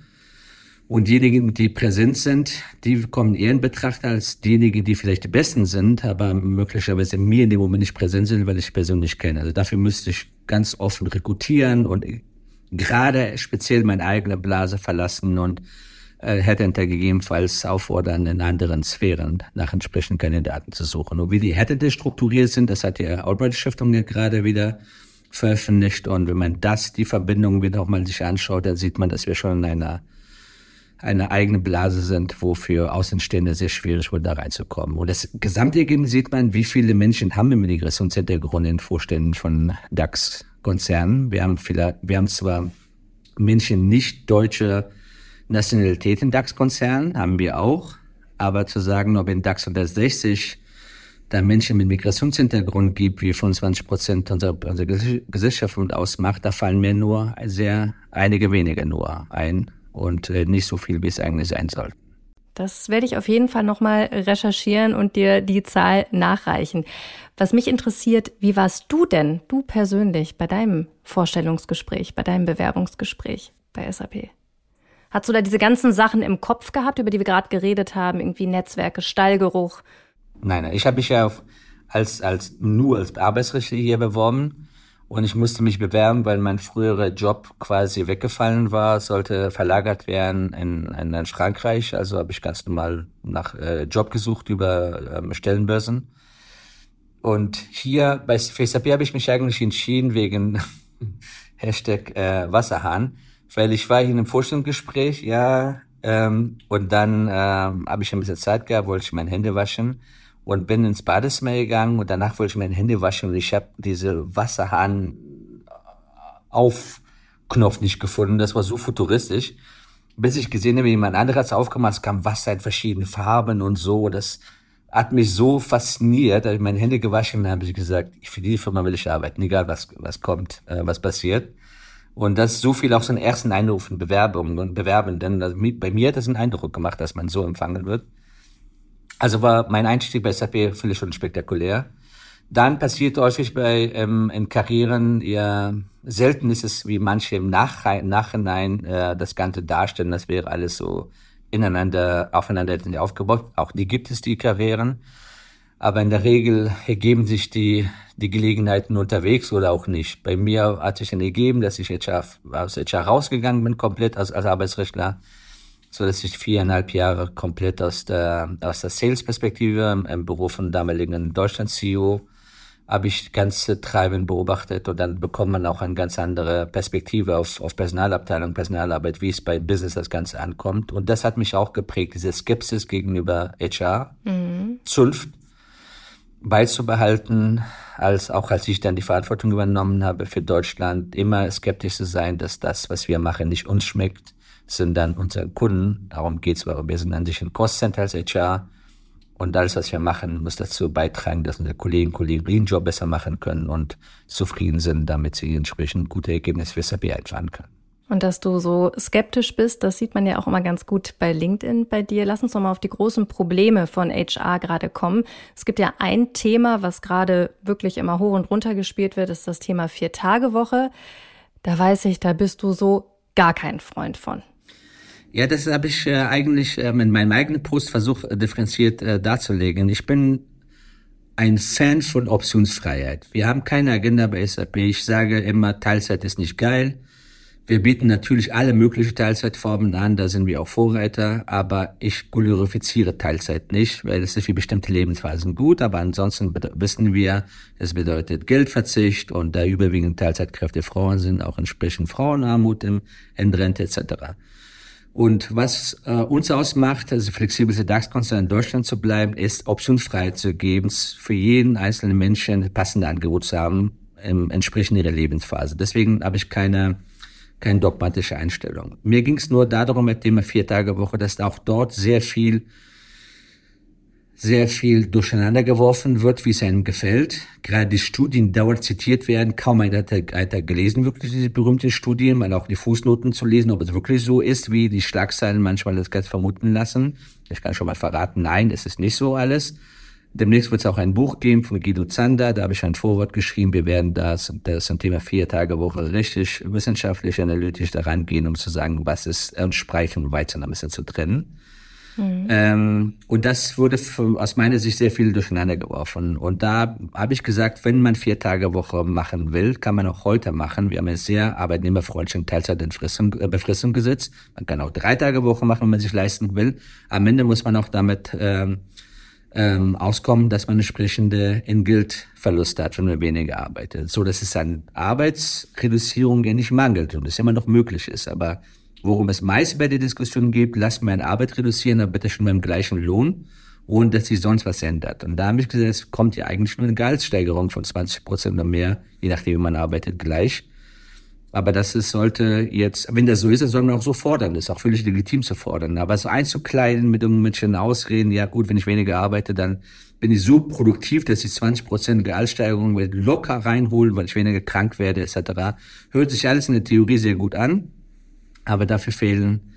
Und diejenigen, die präsent sind, die kommen eher in Betracht als diejenigen, die vielleicht die Besten sind, aber möglicherweise mir in dem Moment nicht präsent sind, weil ich persönlich kenne. Also dafür müsste ich ganz offen rekrutieren und gerade speziell meine eigene Blase verlassen und äh, Headhunter gegebenenfalls auffordern, in anderen Sphären nach entsprechenden Kandidaten zu suchen. Und wie die Headhunter strukturiert sind, das hat die Albright-Stiftung ja gerade wieder veröffentlicht. Und wenn man das, die Verbindung wieder auch mal sich anschaut, dann sieht man, dass wir schon in einer eine eigene Blase sind, wo für Außenstehende sehr schwierig wird, da reinzukommen. Und das Gesamtergebnis sieht man, wie viele Menschen haben im Migrationshintergrund in Vorständen von DAX-Konzernen. Wir haben vielleicht, wir haben zwar Menschen nicht deutsche Nationalität in DAX-Konzernen, haben wir auch. Aber zu sagen, ob in DAX 160 da Menschen mit Migrationshintergrund gibt, wie 25 Prozent unserer, unserer Gesellschaft ausmacht, da fallen mir nur sehr, einige wenige nur ein und äh, nicht so viel, wie es eigentlich sein soll. Das werde ich auf jeden Fall nochmal recherchieren und dir die Zahl nachreichen. Was mich interessiert, wie warst du denn, du persönlich, bei deinem Vorstellungsgespräch, bei deinem Bewerbungsgespräch bei SAP? Hast du da diese ganzen Sachen im Kopf gehabt, über die wir gerade geredet haben, irgendwie Netzwerke, Stallgeruch? Nein, ich habe mich ja als, als, nur als Arbeitsrechtler hier beworben und ich musste mich bewerben, weil mein früherer Job quasi weggefallen war, sollte verlagert werden in, in, in Frankreich. Also habe ich ganz normal nach äh, Job gesucht über ähm, Stellenbörsen. Und hier bei FaceApp habe ich mich eigentlich entschieden wegen Hashtag äh, Wasserhahn weil ich war hier in einem Vorstellungsgespräch, ja, ähm, und dann ähm, habe ich ein bisschen Zeit gehabt, wollte ich meine Hände waschen und bin ins Badezimmer gegangen und danach wollte ich meine Hände waschen und ich habe diese Wasserhahn Aufknopf nicht gefunden. Das war so futuristisch. Bis ich gesehen habe, wie jemand anderes es aufgemacht es kam Wasser in verschiedenen Farben und so. Das hat mich so fasziniert, da ich meine Hände gewaschen und habe ich gesagt, für die Firma will ich arbeiten, egal was, was kommt, äh, was passiert. Und das so viel auch so einen ersten Eindruck von Bewerbungen und Bewerbenden. Also bei mir hat das einen Eindruck gemacht, dass man so empfangen wird. Also war mein Einstieg bei SAP völlig schon spektakulär. Dann passiert häufig bei ähm, in Karrieren eher selten ist es, wie manche im Nach Nachhinein äh, das Ganze darstellen. Das wäre alles so ineinander, aufeinander aufgebaut. Auch die gibt es, die Karrieren. Aber in der Regel ergeben sich die, die Gelegenheiten unterwegs oder auch nicht. Bei mir hat sich dann ergeben, dass ich HR, aus HR rausgegangen bin, komplett als, als Arbeitsrechtler, so dass ich viereinhalb Jahre komplett aus der, aus der Sales-Perspektive im, Büro von damaligen Deutschland-CEO habe ich ganze Treiben beobachtet und dann bekommt man auch eine ganz andere Perspektive auf, auf Personalabteilung, Personalarbeit, wie es bei Business das Ganze ankommt. Und das hat mich auch geprägt, diese Skepsis gegenüber HR, mhm. Zunft beizubehalten, als auch als ich dann die Verantwortung übernommen habe für Deutschland, immer skeptisch zu sein, dass das, was wir machen, nicht uns schmeckt, sind dann unsere Kunden. Darum geht's, weil wir sind an sich ein Cost Center als HR. Und alles, was wir machen, muss dazu beitragen, dass unsere Kollegen und Kollegen ihren Job besser machen können und zufrieden sind, damit sie entsprechend gute Ergebnisse für SAP einfahren können. Und dass du so skeptisch bist, das sieht man ja auch immer ganz gut bei LinkedIn bei dir. Lass uns noch mal auf die großen Probleme von HR gerade kommen. Es gibt ja ein Thema, was gerade wirklich immer hoch und runter gespielt wird, ist das Thema Vier-Tage-Woche. Da weiß ich, da bist du so gar kein Freund von. Ja, das habe ich äh, eigentlich äh, in meinem eigenen Post versucht, äh, differenziert äh, darzulegen. Ich bin ein Fan von Optionsfreiheit. Wir haben keine Agenda bei SAP. Ich sage immer, Teilzeit ist nicht geil. Wir bieten natürlich alle möglichen Teilzeitformen an, da sind wir auch Vorreiter, aber ich glorifiziere Teilzeit nicht, weil es ist für bestimmte Lebensphasen gut, aber ansonsten wissen wir, es bedeutet Geldverzicht und da überwiegend Teilzeitkräfte Frauen sind, auch entsprechend Frauenarmut im Endrente etc. Und was äh, uns ausmacht, also flexibelste DAX-Konzern in Deutschland zu bleiben, ist Optionsfreiheit zu geben, für jeden einzelnen Menschen passende Angebot zu haben, im, entsprechend ihrer Lebensphase. Deswegen habe ich keine keine dogmatische Einstellung. Mir ging es nur darum, mit dem vier Tage Woche, dass auch dort sehr viel sehr viel durcheinander geworfen wird, wie es einem gefällt. Gerade die Studien dauernd zitiert werden. Kaum einer hat, gelesen, wirklich diese berühmten Studien, mal auch die Fußnoten zu lesen, ob es wirklich so ist, wie die Schlagzeilen manchmal das Ganze vermuten lassen. Ich kann schon mal verraten, nein, es ist nicht so alles. Demnächst wird es auch ein Buch geben von Guido Zander, da habe ich ein Vorwort geschrieben. Wir werden das, das zum Thema vier Tage Woche richtig wissenschaftlich, analytisch daran gehen, um zu sagen, was ist und Spreichen und Weizen ein bisschen zu trennen. Mhm. Ähm, und das wurde für, aus meiner Sicht sehr viel durcheinander geworfen. Und da habe ich gesagt, wenn man vier Tage Woche machen will, kann man auch heute machen. Wir haben ein sehr arbeitnehmerfreundlichen Teilzeitbefristung gesetzt. Man kann auch drei Tage Woche machen, wenn man sich leisten will. Am Ende muss man auch damit ähm, ähm, auskommen, dass man entsprechende Entgeltverluste hat, wenn man weniger arbeitet. So dass es an Arbeitsreduzierung ja nicht mangelt und es immer noch möglich ist. Aber worum es meist bei der Diskussion geht, lasst meine Arbeit reduzieren, aber bitte schon beim gleichen Lohn, ohne dass sich sonst was ändert. Und da habe ich gesagt, es kommt ja eigentlich nur eine Gehaltssteigerung von 20 Prozent oder mehr, je nachdem, wie man arbeitet, gleich. Aber das ist, sollte jetzt, wenn das so ist, dann soll man auch so fordern. Das ist auch völlig legitim zu fordern. Aber so einzukleiden mit irgendwelchen Ausreden, ja gut, wenn ich weniger arbeite, dann bin ich so produktiv, dass ich 20 Prozent Gehaltssteigerung locker reinholen, weil ich weniger krank werde, etc. Hört sich alles in der Theorie sehr gut an. Aber dafür fehlen,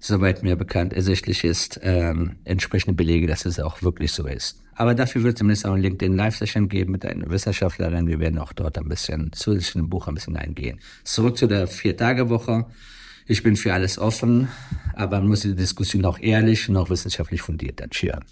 soweit mir bekannt ersichtlich ist, ähm, entsprechende Belege, dass es auch wirklich so ist. Aber dafür wird es zumindest auch ein LinkedIn Live-Session geben mit einer Wissenschaftlerin. Wir werden auch dort ein bisschen zusätzlich in Buch ein bisschen eingehen. Zurück zu der Vier-Tage-Woche. Ich bin für alles offen, aber man muss die Diskussion auch ehrlich und auch wissenschaftlich fundiert dann scheren.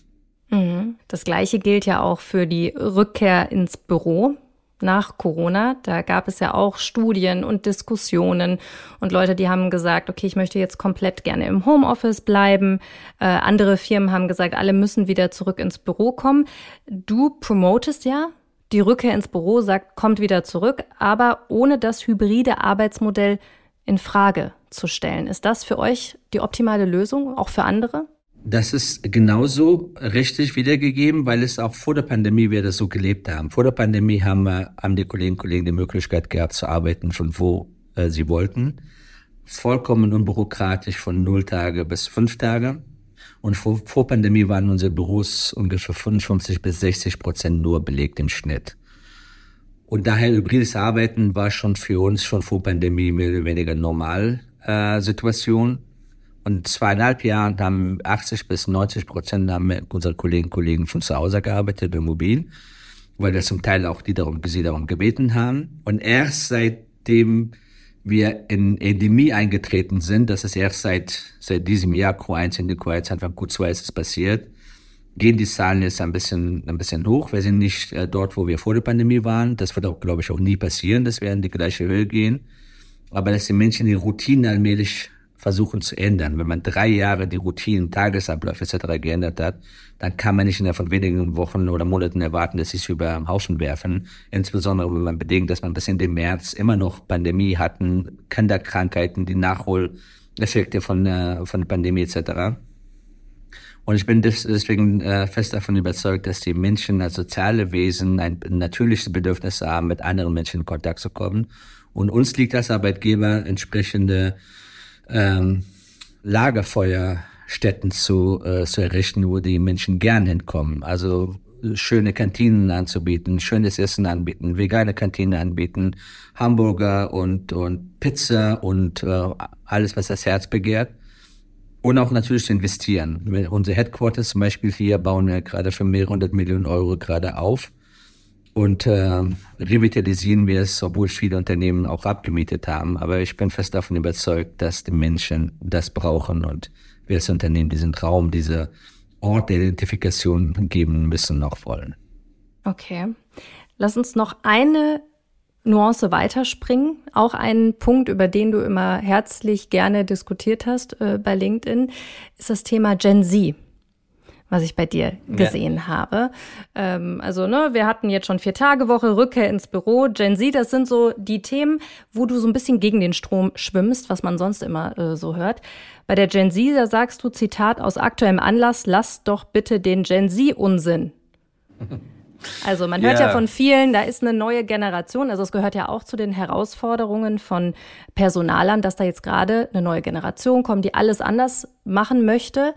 Mhm. Das Gleiche gilt ja auch für die Rückkehr ins Büro nach Corona. Da gab es ja auch Studien und Diskussionen und Leute, die haben gesagt, okay, ich möchte jetzt komplett gerne im Homeoffice bleiben. Äh, andere Firmen haben gesagt, alle müssen wieder zurück ins Büro kommen. Du promotest ja die Rückkehr ins Büro, sagt, kommt wieder zurück, aber ohne das hybride Arbeitsmodell in Frage zu stellen. Ist das für euch die optimale Lösung, auch für andere? Das ist genauso richtig wiedergegeben, weil es auch vor der Pandemie wir das so gelebt haben. Vor der Pandemie haben, wir, haben die Kolleginnen und Kollegen die Möglichkeit gehabt zu arbeiten, von wo äh, sie wollten. Vollkommen unbürokratisch von null Tage bis fünf Tage. Und vor, vor Pandemie waren unsere Büros ungefähr 55 bis 60 Prozent nur belegt im Schnitt. Und daher hybrides Arbeiten war schon für uns schon vor Pandemie mehr oder weniger normal äh, Situation. Und zweieinhalb Jahren haben 80 bis 90 Prozent haben unsere Kolleginnen und Kollegen von zu Hause gearbeitet, im Mobil, weil wir zum Teil auch die darum, sie darum gebeten haben. Und erst seitdem wir in Endemie eingetreten sind, das ist erst seit, seit diesem Jahr Q1 in die Q1, Anfang Q2 ist es passiert, gehen die Zahlen jetzt ein bisschen, ein bisschen hoch. Wir sind nicht äh, dort, wo wir vor der Pandemie waren. Das wird auch, glaube ich, auch nie passieren, dass wir in die gleiche Höhe gehen. Aber dass die Menschen die Routinen allmählich versuchen zu ändern. Wenn man drei Jahre die Routinen, Tagesabläufe etc. geändert hat, dann kann man nicht innerhalb von wenigen Wochen oder Monaten erwarten, dass sie es über den Haufen werfen. Insbesondere wenn man bedenkt, dass man bis in den März immer noch Pandemie hatten, Kinderkrankheiten, die Nachholeffekte von, äh, von der Pandemie etc. Und ich bin deswegen äh, fest davon überzeugt, dass die Menschen als soziale Wesen ein natürliches Bedürfnis haben, mit anderen Menschen in Kontakt zu kommen. Und uns liegt als Arbeitgeber entsprechende ähm, Lagerfeuer Städten zu, äh, zu errichten, wo die Menschen gern hinkommen. Also schöne Kantinen anzubieten, schönes Essen anbieten, vegane Kantine anbieten, Hamburger und, und Pizza und äh, alles, was das Herz begehrt. Und auch natürlich zu investieren. Unser Headquarters zum Beispiel hier bauen wir gerade für mehrere hundert Millionen Euro gerade auf und äh, revitalisieren wir es, obwohl viele Unternehmen auch abgemietet haben. Aber ich bin fest davon überzeugt, dass die Menschen das brauchen und wir als Unternehmen diesen Raum, diese Ort der Identifikation geben müssen, noch wollen. Okay. Lass uns noch eine Nuance weiterspringen. Auch ein Punkt, über den du immer herzlich gerne diskutiert hast äh, bei LinkedIn, ist das Thema Gen Z was ich bei dir gesehen ja. habe. Ähm, also, ne, wir hatten jetzt schon vier Tage Woche, Rückkehr ins Büro, Gen Z, das sind so die Themen, wo du so ein bisschen gegen den Strom schwimmst, was man sonst immer äh, so hört. Bei der Gen Z, da sagst du, Zitat, aus aktuellem Anlass, lass doch bitte den Gen Z-Unsinn. Also man hört yeah. ja von vielen, da ist eine neue Generation. Also es gehört ja auch zu den Herausforderungen von Personalern, dass da jetzt gerade eine neue Generation kommt, die alles anders machen möchte.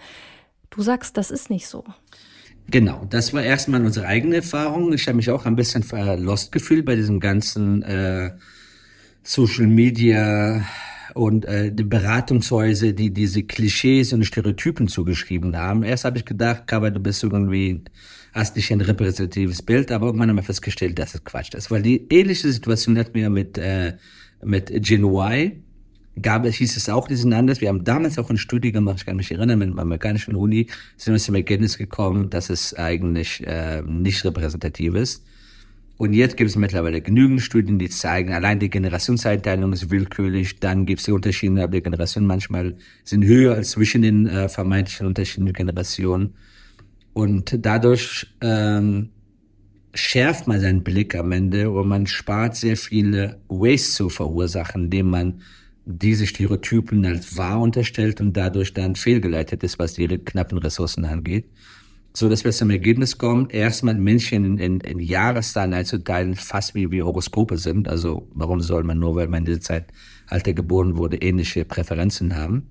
Du sagst, das ist nicht so. Genau, das war erstmal unsere eigene Erfahrung. Ich habe mich auch ein bisschen verlost gefühlt bei diesem ganzen äh, Social Media und äh, die Beratungshäuser, die diese Klischees und Stereotypen zugeschrieben haben. Erst habe ich gedacht, Kaba, du bist irgendwie, hast nicht ein repräsentatives Bild, aber man hat festgestellt, dass es Quatsch ist. Weil die ähnliche Situation hatten wir mit, äh, mit Gen Y. Gab es, hieß es auch, die sind anders. Wir haben damals auch eine Studie gemacht, ich kann mich erinnern, mit einem amerikanischen Uni, sind wir zum Ergebnis gekommen, dass es eigentlich äh, nicht repräsentativ ist. Und jetzt gibt es mittlerweile genügend Studien, die zeigen, allein die Generationseinteilung ist willkürlich. Dann gibt es die Unterschiede innerhalb der Generationen manchmal sind höher als zwischen den äh, vermeintlichen unterschiedlichen Generationen. Und dadurch ähm, schärft man seinen Blick am Ende und man spart sehr viele Waste zu verursachen, indem man diese Stereotypen als wahr unterstellt und dadurch dann fehlgeleitet ist, was die knappen Ressourcen angeht so dass wir zum Ergebnis kommen, erstmal Menschen in, in, in Jahreszahlen einzuteilen, fast wie, wie Horoskope sind. Also warum soll man nur, weil man in dieser Zeit alter geboren wurde, ähnliche Präferenzen haben?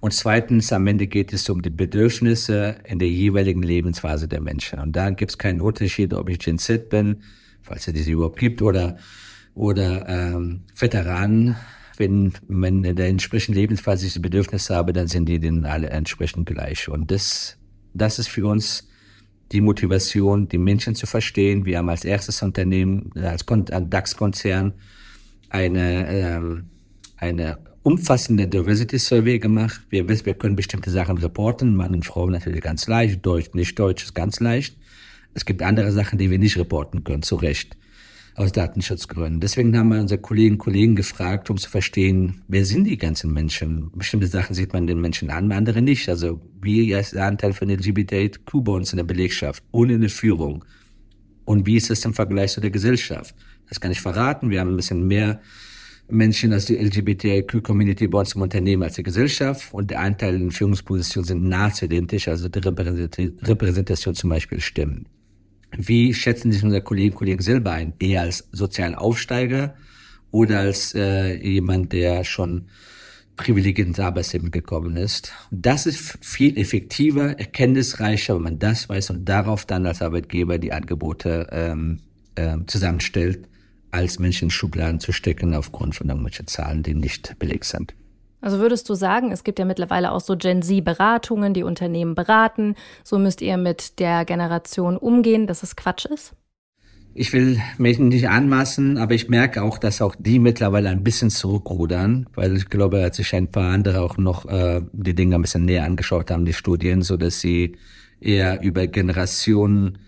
Und zweitens, am Ende geht es um die Bedürfnisse in der jeweiligen Lebensphase der Menschen. Und da gibt es keinen Unterschied, ob ich Gen Z bin, falls es diese überhaupt gibt, oder, oder ähm, Veteranen. Wenn man in der entsprechenden Lebensphase diese Bedürfnisse habe, dann sind die denen alle entsprechend gleich. Und das das ist für uns die Motivation, die Menschen zu verstehen. Wir haben als erstes Unternehmen, als DAX-Konzern eine, ähm, eine umfassende Diversity Survey gemacht. Wir wissen, wir können bestimmte Sachen reporten. Mann und Frau natürlich ganz leicht, Deutsch, nicht Deutsch ist ganz leicht. Es gibt andere Sachen, die wir nicht reporten können, zu Recht aus Datenschutzgründen. Deswegen haben wir unsere Kolleginnen und Kollegen gefragt, um zu verstehen, wer sind die ganzen Menschen? Bestimmte Sachen sieht man den Menschen an, andere nicht. Also wie ist der Anteil von LGBTQ bei uns in der Belegschaft, ohne eine Führung? Und wie ist es im Vergleich zu der Gesellschaft? Das kann ich verraten. Wir haben ein bisschen mehr Menschen aus der LGBTIQ-Community bei uns im Unternehmen als die Gesellschaft und der Anteil in Führungspositionen sind nahezu identisch, also die Repräsentation zum Beispiel stimmt. Wie schätzen sich unsere Kolleginnen und Kollegen selber ein? Eher als sozialen Aufsteiger oder als äh, jemand, der schon privilegiert ins Arbeitsleben gekommen ist. Das ist viel effektiver, erkenntnisreicher, wenn man das weiß und darauf dann als Arbeitgeber die Angebote ähm, äh, zusammenstellt, als Menschen in Schubladen zu stecken aufgrund von irgendwelchen Zahlen, die nicht belegt sind. Also würdest du sagen, es gibt ja mittlerweile auch so Gen Z-Beratungen, die Unternehmen beraten. So müsst ihr mit der Generation umgehen, dass es Quatsch ist? Ich will mich nicht anmaßen, aber ich merke auch, dass auch die mittlerweile ein bisschen zurückrudern, weil ich glaube, dass sich ein paar andere auch noch äh, die Dinge ein bisschen näher angeschaut haben, die Studien, so dass sie eher über Generationen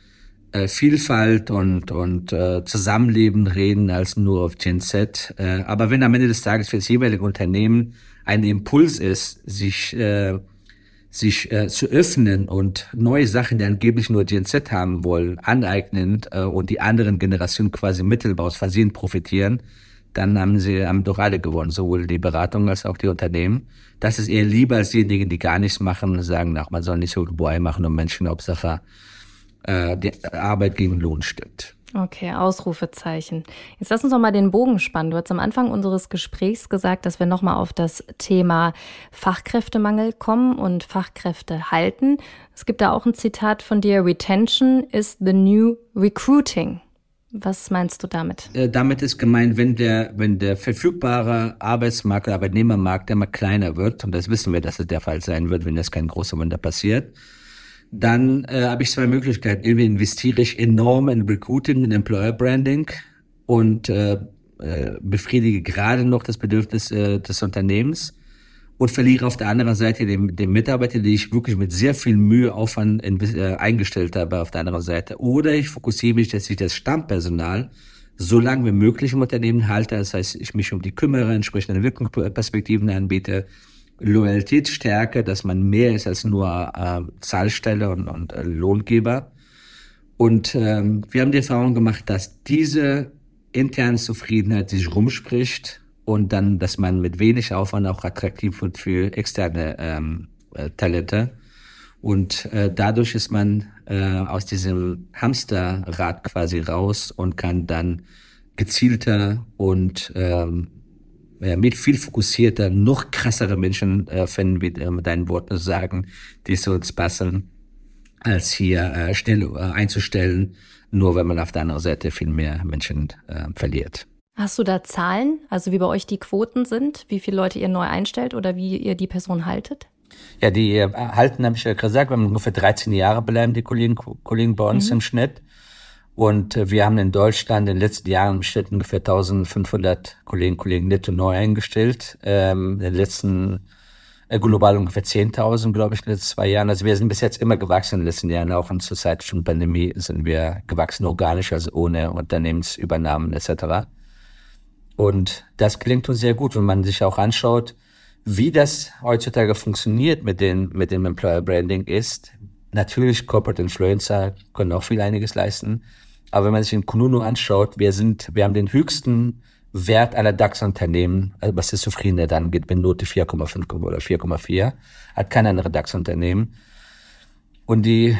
äh, Vielfalt und und äh, Zusammenleben reden als nur auf Gen Z. Äh, aber wenn am Ende des Tages für das jeweilige Unternehmen ein Impuls ist, sich, äh, sich äh, zu öffnen und neue Sachen, die angeblich nur Gen Z haben wollen, aneignen äh, und die anderen Generationen quasi mittelbar aus Versehen profitieren, dann haben sie haben doch alle gewonnen, sowohl die Beratung als auch die Unternehmen. Das ist eher lieber als diejenigen, die gar nichts machen und sagen, ach, man soll nicht so Boy machen und Menschen, Hauptsache äh, der Arbeit gegen Lohn stimmt. Okay, Ausrufezeichen. Jetzt lass uns noch mal den Bogen spannen. Du hast am Anfang unseres Gesprächs gesagt, dass wir noch mal auf das Thema Fachkräftemangel kommen und Fachkräfte halten. Es gibt da auch ein Zitat von dir: Retention is the new recruiting. Was meinst du damit? Äh, damit ist gemeint, wenn der, wenn der verfügbare Arbeitsmarkt, Arbeitnehmermarkt immer kleiner wird, und das wissen wir, dass es der Fall sein wird, wenn das kein großer Wunder passiert, dann äh, habe ich zwei Möglichkeiten. Irgendwie investiere ich enorm in Recruiting, in Employer Branding und äh, äh, befriedige gerade noch das Bedürfnis äh, des Unternehmens und verliere auf der anderen Seite den, den Mitarbeiter, die ich wirklich mit sehr viel Mühe, Aufwand äh, eingestellt habe auf der anderen Seite. Oder ich fokussiere mich, dass ich das Stammpersonal so lange wie möglich im Unternehmen halte. Das heißt, ich mich um die kümmere, entsprechende Wirkungsperspektiven anbiete, Loyalitätsstärke, dass man mehr ist als nur äh, Zahlstelle und, und äh, Lohngeber. Und ähm, wir haben die Erfahrung gemacht, dass diese interne Zufriedenheit sich rumspricht und dann, dass man mit wenig Aufwand auch attraktiv wird für externe ähm, äh, Talente. Und äh, dadurch ist man äh, aus diesem Hamsterrad quasi raus und kann dann gezielter und ähm, mit viel fokussierter, noch krassere Menschen äh, finden, wie äh, mit deinen Worten sagen, die so uns passen, als hier äh, schnell äh, einzustellen, nur wenn man auf der anderen Seite viel mehr Menschen äh, verliert. Hast du da Zahlen, also wie bei euch die Quoten sind, wie viele Leute ihr neu einstellt oder wie ihr die Person haltet? Ja, die äh, halten, habe ich ja gesagt, wir haben ungefähr 13 Jahre bleiben die Kollegen, Kollegen bei uns mhm. im Schnitt. Und äh, wir haben in Deutschland in den letzten Jahren im Schnitt ungefähr 1500 Kollegen und Kollegen netto neu eingestellt. Ähm, in den letzten äh, global ungefähr 10.000, glaube ich, in den letzten zwei Jahren. Also wir sind bis jetzt immer gewachsen in den letzten Jahren. Auch und zur Zeit von Pandemie sind wir gewachsen organisch, also ohne Unternehmensübernahmen etc. Und das klingt uns sehr gut, wenn man sich auch anschaut, wie das heutzutage funktioniert mit, den, mit dem Employer Branding ist. Natürlich, Corporate Influencer können auch viel einiges leisten. Aber wenn man sich den Kununu anschaut, wir sind, wir haben den höchsten Wert aller DAX-Unternehmen, also was die Zufriedenheit angeht, mit Note 4,5 oder 4,4, hat kein anderes DAX-Unternehmen. Und die,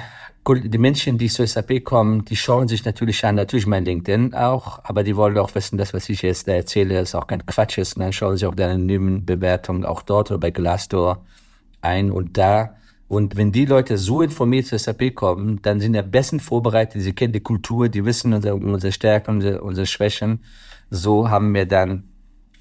die Menschen, die zur SAP kommen, die schauen sich natürlich an, natürlich mein LinkedIn auch, aber die wollen auch wissen, dass was ich jetzt da erzähle, ist auch kein Quatsch ist. Und dann schauen sie auch die anonymen Bewertungen auch dort oder bei Glassdoor ein und da und wenn die Leute so informiert zur SAP kommen, dann sind sie besten vorbereitet, sie kennen die Kultur, die wissen unsere, unsere Stärken, unsere, unsere Schwächen. So haben wir dann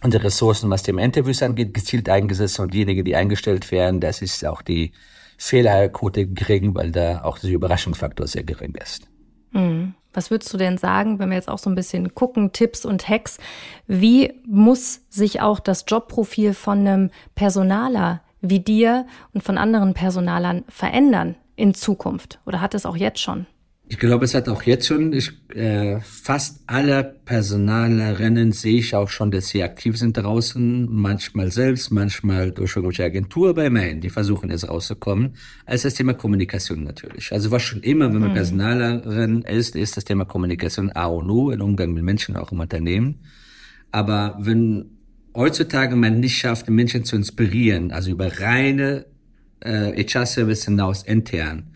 unsere Ressourcen, was dem Interviews angeht, gezielt eingesetzt und diejenigen, die eingestellt werden, das ist auch die Fehlerquote gering, weil da auch der Überraschungsfaktor sehr gering ist. Mhm. Was würdest du denn sagen, wenn wir jetzt auch so ein bisschen gucken, Tipps und Hacks, wie muss sich auch das Jobprofil von einem Personaler wie dir und von anderen Personalern verändern in Zukunft? Oder hat es auch jetzt schon? Ich glaube, es hat auch jetzt schon. Ich, äh, fast alle Personalerinnen sehe ich auch schon, dass sie aktiv sind draußen. Manchmal selbst, manchmal durch irgendwelche Agentur, aber immerhin, die versuchen es rauszukommen. Als das Thema Kommunikation natürlich. Also was schon immer, wenn man mhm. Personalerin ist, ist das Thema Kommunikation A und O, im Umgang mit Menschen, auch im Unternehmen. Aber wenn heutzutage man nicht schafft, Menschen zu inspirieren, also über reine äh, HR-Service hinaus intern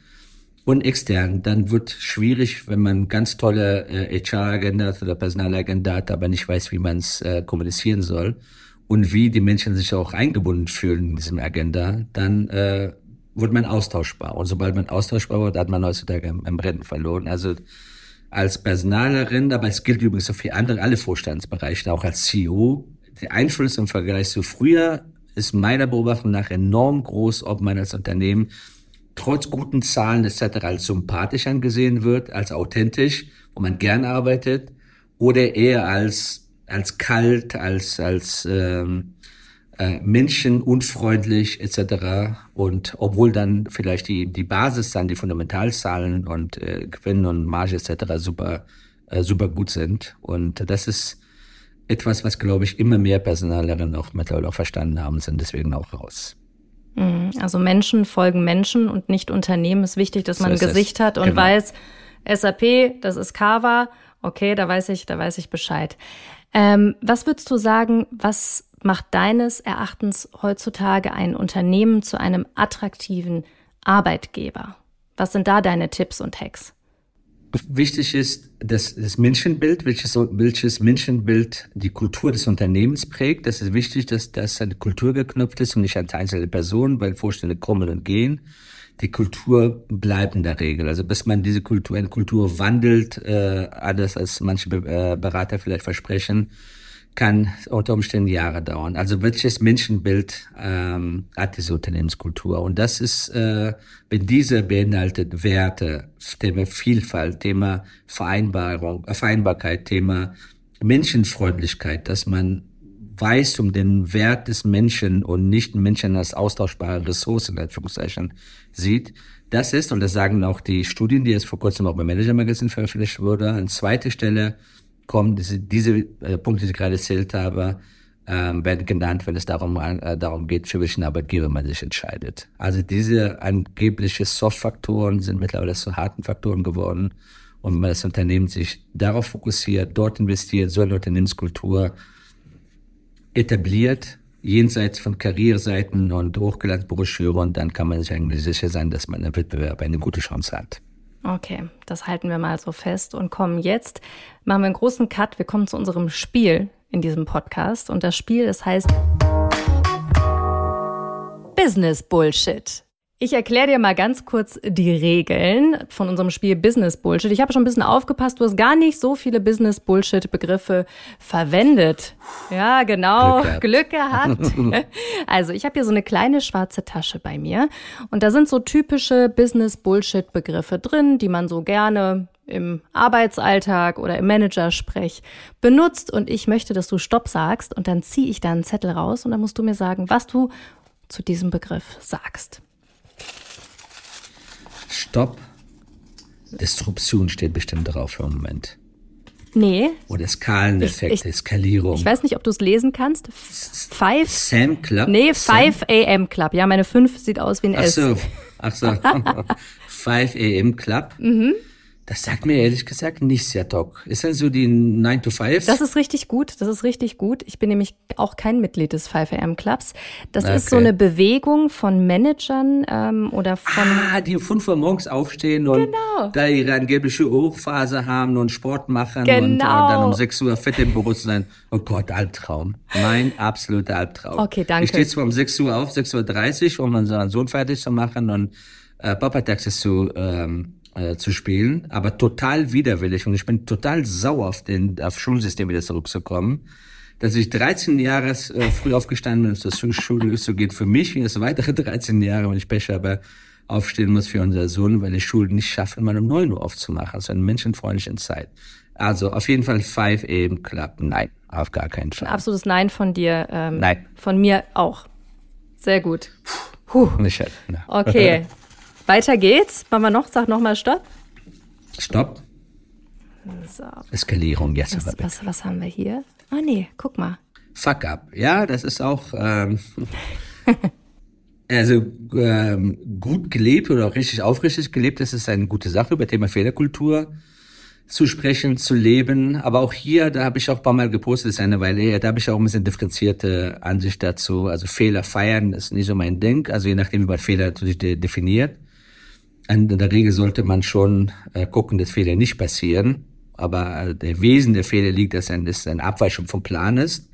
und extern, dann wird schwierig, wenn man ganz tolle äh, HR-Agenda hat oder Personalagenda hat, aber nicht weiß, wie man es äh, kommunizieren soll und wie die Menschen sich auch eingebunden fühlen in diesem Agenda, dann äh, wird man austauschbar. Und sobald man austauschbar wird, hat man heutzutage im, im Rennen verloren. Also als Personalerin, aber es gilt übrigens auch für andere, alle Vorstandsbereiche, auch als CEO, Einfluss im Vergleich zu früher ist meiner Beobachtung nach enorm groß, ob man als Unternehmen trotz guten Zahlen etc. als sympathisch angesehen wird, als authentisch, wo man gern arbeitet, oder eher als als kalt, als als ähm, äh, menschenunfreundlich etc. Und obwohl dann vielleicht die die Basis dann die Fundamentalzahlen und äh, Gewinn und Marge etc. super äh, super gut sind und das ist etwas, was, glaube ich, immer mehr Personalerinnen auch mittlerweile auch verstanden haben, sind deswegen auch raus. Mhm. Also Menschen folgen Menschen und nicht Unternehmen. Es ist wichtig, dass man ein Gesicht hat und genau. weiß, SAP, das ist Kava, okay, da weiß ich, da weiß ich Bescheid. Ähm, was würdest du sagen, was macht deines Erachtens heutzutage ein Unternehmen zu einem attraktiven Arbeitgeber? Was sind da deine Tipps und Hacks? Wichtig ist, dass das Menschenbild, welches, welches Menschenbild die Kultur des Unternehmens prägt. Das ist wichtig, dass das eine Kultur geknüpft ist und nicht an einzelne Personen, weil Vorstände kommen und gehen. Die Kultur bleibt in der Regel. Also bis man diese Kultur, eine Kultur wandelt, äh, anders als manche äh, Berater vielleicht versprechen, kann unter Umständen Jahre dauern. Also welches Menschenbild ähm, hat diese Unternehmenskultur? Und das ist, äh, wenn diese beinhaltet Werte, Thema Vielfalt, Thema Vereinbarung, äh, Vereinbarkeit, Thema Menschenfreundlichkeit, dass man weiß um den Wert des Menschen und nicht Menschen als austauschbare Ressource in Anführungszeichen sieht. Das ist, und das sagen auch die Studien, die jetzt vor kurzem auch beim Manager Magazine veröffentlicht wurde, an zweiter Stelle kommen, diese, diese äh, Punkte, die ich gerade erzählt habe, ähm, werden genannt, wenn es darum, äh, darum geht, für welchen Arbeitgeber man sich entscheidet. Also diese angebliche Soft-Faktoren sind mittlerweile zu harten Faktoren geworden. Und wenn man das Unternehmen sich darauf fokussiert, dort investiert, so eine Unternehmenskultur etabliert, jenseits von Karriereseiten und Hochglanzbroschüren, dann kann man sich eigentlich sicher sein, dass man im Wettbewerb eine gute Chance hat. Okay, das halten wir mal so fest und kommen jetzt, machen wir einen großen Cut. Wir kommen zu unserem Spiel in diesem Podcast. Und das Spiel, das heißt Business Bullshit. Ich erkläre dir mal ganz kurz die Regeln von unserem Spiel Business Bullshit. Ich habe schon ein bisschen aufgepasst, du hast gar nicht so viele Business Bullshit Begriffe verwendet. Ja, genau, Glück gehabt. Glück gehabt. also, ich habe hier so eine kleine schwarze Tasche bei mir und da sind so typische Business Bullshit Begriffe drin, die man so gerne im Arbeitsalltag oder im Managersprech benutzt und ich möchte, dass du Stopp sagst und dann ziehe ich da einen Zettel raus und dann musst du mir sagen, was du zu diesem Begriff sagst. Stopp. Disruption steht bestimmt drauf für einen Moment. Nee. Oder Skaleneffekt, Eskalierung. Ich weiß nicht, ob du es lesen kannst. Five. Sam Club? Nee, 5 AM Club. Ja, meine 5 sieht aus wie ein S. Ach so, ach so. 5 AM Club. Mhm. Das sagt mir ehrlich gesagt nichts, ja, Doc. Ist das so die 9 to 5? Das ist richtig gut. Das ist richtig gut. Ich bin nämlich auch kein Mitglied des 5 AM Clubs. Das okay. ist so eine Bewegung von Managern ähm, oder von. Ah, die um 5 Uhr morgens aufstehen und genau. da ihre angebliche Hochphase haben und Sport machen genau. und, und, dann um 6 Uhr fett im Büro sein. Oh Gott, Albtraum. Mein absoluter Albtraum. Okay, danke. Ich stehe zwar um 6 Uhr auf, 6.30 Uhr, um unseren Sohn fertig zu machen und äh, Papa-Taxis zu. Ähm, äh, zu spielen, aber total widerwillig und ich bin total sauer auf den auf Schulsystem wieder zurückzukommen, dass ich 13 Jahre äh, früh aufgestanden bin, dass zur Schule so geht für mich und das weitere 13 Jahre, wenn ich Pech habe, aufstehen muss für unser Sohn, weil ich Schule nicht schaffe, mal um 9 Uhr aufzumachen, also eine menschenfreundliche Zeit. Also auf jeden Fall 5 AM Club, nein, auf gar keinen Fall. Ein absolutes Nein von dir. Ähm, nein. Von mir auch. Sehr gut. Puh. Nicht halt, Okay. Weiter geht's. Machen wir noch, sag nochmal Stopp. Stopp. So. Eskalierung, jetzt was, was, was haben wir hier? Ah nee, guck mal. Fuck up. Ja, das ist auch ähm, also ähm, gut gelebt oder auch richtig aufrichtig gelebt. Das ist eine gute Sache über Thema Fehlerkultur zu sprechen, zu leben. Aber auch hier, da habe ich auch ein paar Mal gepostet, das ist eine Weile her, da habe ich auch ein bisschen differenzierte Ansicht dazu. Also Fehler feiern ist nicht so mein Ding. Also je nachdem, wie man Fehler natürlich definiert. In der Regel sollte man schon äh, gucken, dass Fehler nicht passieren. Aber äh, der Wesen der Fehler liegt, dass ein, dass ein Abweichung vom Plan ist.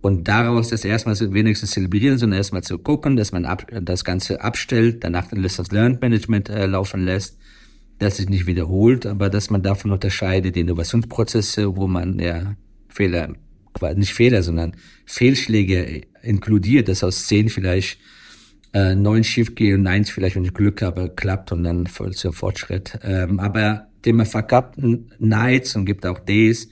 Und daraus das erstmal wenigstens zelebrieren, sondern erstmal zu gucken, dass man ab, das Ganze abstellt, danach ein Lessons Learned Management äh, laufen lässt, dass sich nicht wiederholt, aber dass man davon unterscheidet, die Innovationsprozesse, wo man ja Fehler, nicht Fehler, sondern Fehlschläge inkludiert, dass aus zehn vielleicht äh, neun schief gehen und eins vielleicht, wenn ich Glück habe, klappt und dann voll zum Fortschritt. Ähm, aber Thema verkappten Nights und gibt auch Days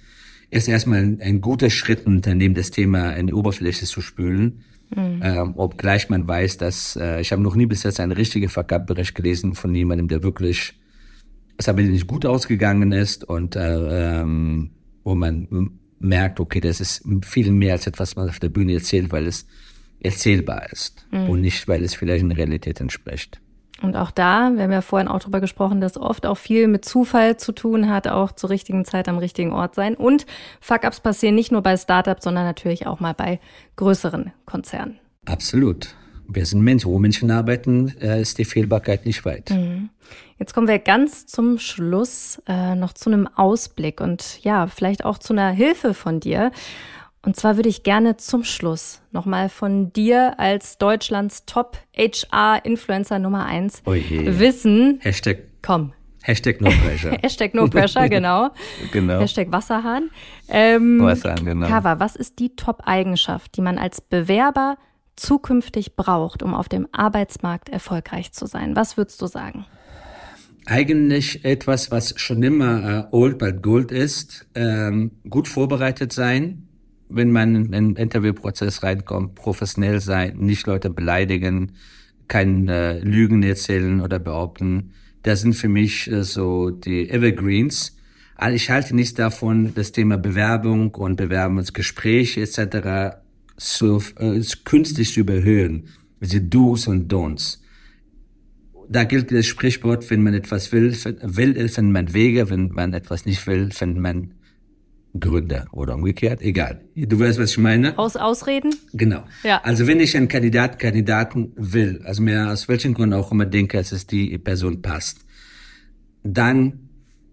ist erstmal ein, ein guter Schritt, Unternehmen das Thema in die Oberfläche zu spülen. Mhm. Ähm, obgleich man weiß, dass äh, ich habe noch nie bis jetzt einen richtigen Verkappbericht gelesen von jemandem, der wirklich es aber nicht gut ausgegangen ist und äh, ähm, wo man merkt, okay, das ist viel mehr als etwas, was man auf der Bühne erzählt, weil es erzählbar ist mhm. und nicht, weil es vielleicht in der Realität entspricht. Und auch da, wir haben ja vorhin auch drüber gesprochen, dass oft auch viel mit Zufall zu tun hat, auch zur richtigen Zeit am richtigen Ort sein. Und Fuck-ups passieren nicht nur bei Startups, sondern natürlich auch mal bei größeren Konzernen. Absolut. Wir sind Menschen. Wo Menschen arbeiten, äh, ist die Fehlbarkeit nicht weit. Mhm. Jetzt kommen wir ganz zum Schluss äh, noch zu einem Ausblick und ja, vielleicht auch zu einer Hilfe von dir. Und zwar würde ich gerne zum Schluss nochmal von dir als Deutschlands Top HR-Influencer Nummer eins Oje. wissen. Hashtag. Komm. Hashtag No Pressure. Hashtag No Pressure, genau. genau. Hashtag Wasserhahn. Ähm, Wasserhahn, genau. Kava, was ist die Top-Eigenschaft, die man als Bewerber zukünftig braucht, um auf dem Arbeitsmarkt erfolgreich zu sein? Was würdest du sagen? Eigentlich etwas, was schon immer äh, old but gold ist. Ähm, gut vorbereitet sein, wenn man in den Interviewprozess reinkommt, professionell sein, nicht Leute beleidigen, keine äh, Lügen erzählen oder behaupten. Das sind für mich äh, so die Evergreens. Also ich halte nichts davon, das Thema Bewerbung und Bewerbungsgespräche etc. So, äh, künstlich zu überhöhen. Diese Do's und Don'ts. Da gilt das Sprichwort, wenn man etwas will, will, findet man Wege, wenn man etwas nicht will, findet man Gründer oder umgekehrt, egal. Du weißt, was ich meine? Aus Ausreden? Genau. Ja. Also wenn ich einen Kandidat, Kandidaten will, also mir aus welchen Gründen auch immer denke, dass es die Person passt, dann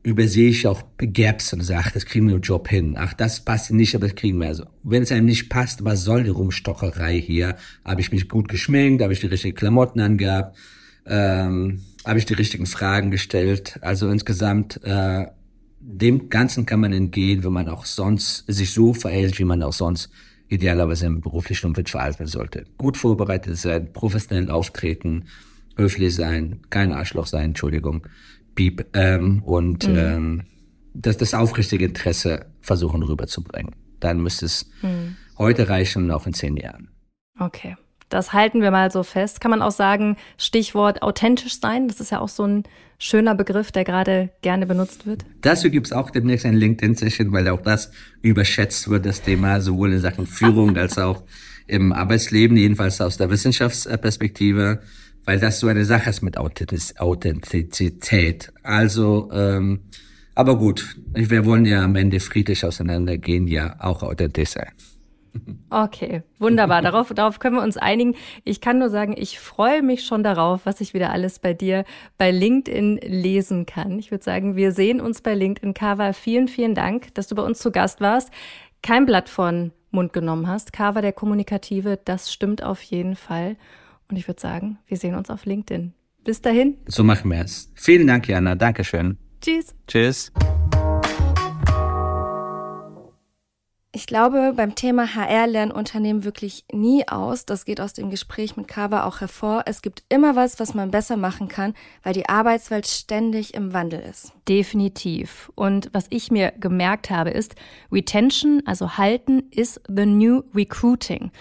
übersehe ich auch Gaps und sage, ach, das kriegen wir im Job hin. Ach, das passt nicht, aber das kriegen wir. Also, wenn es einem nicht passt, was soll die Rumstocherei hier? Habe ich mich gut geschminkt? Habe ich die richtigen Klamotten angehabt? Ähm, Habe ich die richtigen Fragen gestellt? Also insgesamt äh, dem Ganzen kann man entgehen, wenn man auch sonst sich so verhält, wie man auch sonst idealerweise im beruflichen Umfeld verhalten sollte. Gut vorbereitet sein, professionell auftreten, höflich sein, kein Arschloch sein, Entschuldigung, piep, ähm, und mhm. ähm, das, das aufrichtige Interesse versuchen rüberzubringen. Dann müsste es mhm. heute reichen und auch in zehn Jahren. Okay. Das halten wir mal so fest. Kann man auch sagen, Stichwort authentisch sein. Das ist ja auch so ein schöner Begriff, der gerade gerne benutzt wird. Dazu gibt es auch demnächst ein LinkedIn-Session, weil auch das überschätzt wird, das Thema, sowohl in Sachen Führung als auch im Arbeitsleben, jedenfalls aus der Wissenschaftsperspektive, weil das so eine Sache ist mit Authentizität. Also, ähm, aber gut, wir wollen ja am Ende friedlich auseinandergehen, ja auch authentisch sein. Okay, wunderbar. Darauf, darauf können wir uns einigen. Ich kann nur sagen, ich freue mich schon darauf, was ich wieder alles bei dir bei LinkedIn lesen kann. Ich würde sagen, wir sehen uns bei LinkedIn. Kava, vielen, vielen Dank, dass du bei uns zu Gast warst. Kein Blatt von Mund genommen hast. Kava, der Kommunikative, das stimmt auf jeden Fall. Und ich würde sagen, wir sehen uns auf LinkedIn. Bis dahin. So machen wir es. Vielen Dank, Jana. Dankeschön. Tschüss. Tschüss. Ich glaube, beim Thema HR lernen Unternehmen wirklich nie aus. Das geht aus dem Gespräch mit Kava auch hervor. Es gibt immer was, was man besser machen kann, weil die Arbeitswelt ständig im Wandel ist. Definitiv. Und was ich mir gemerkt habe, ist, Retention, also halten, ist the new recruiting.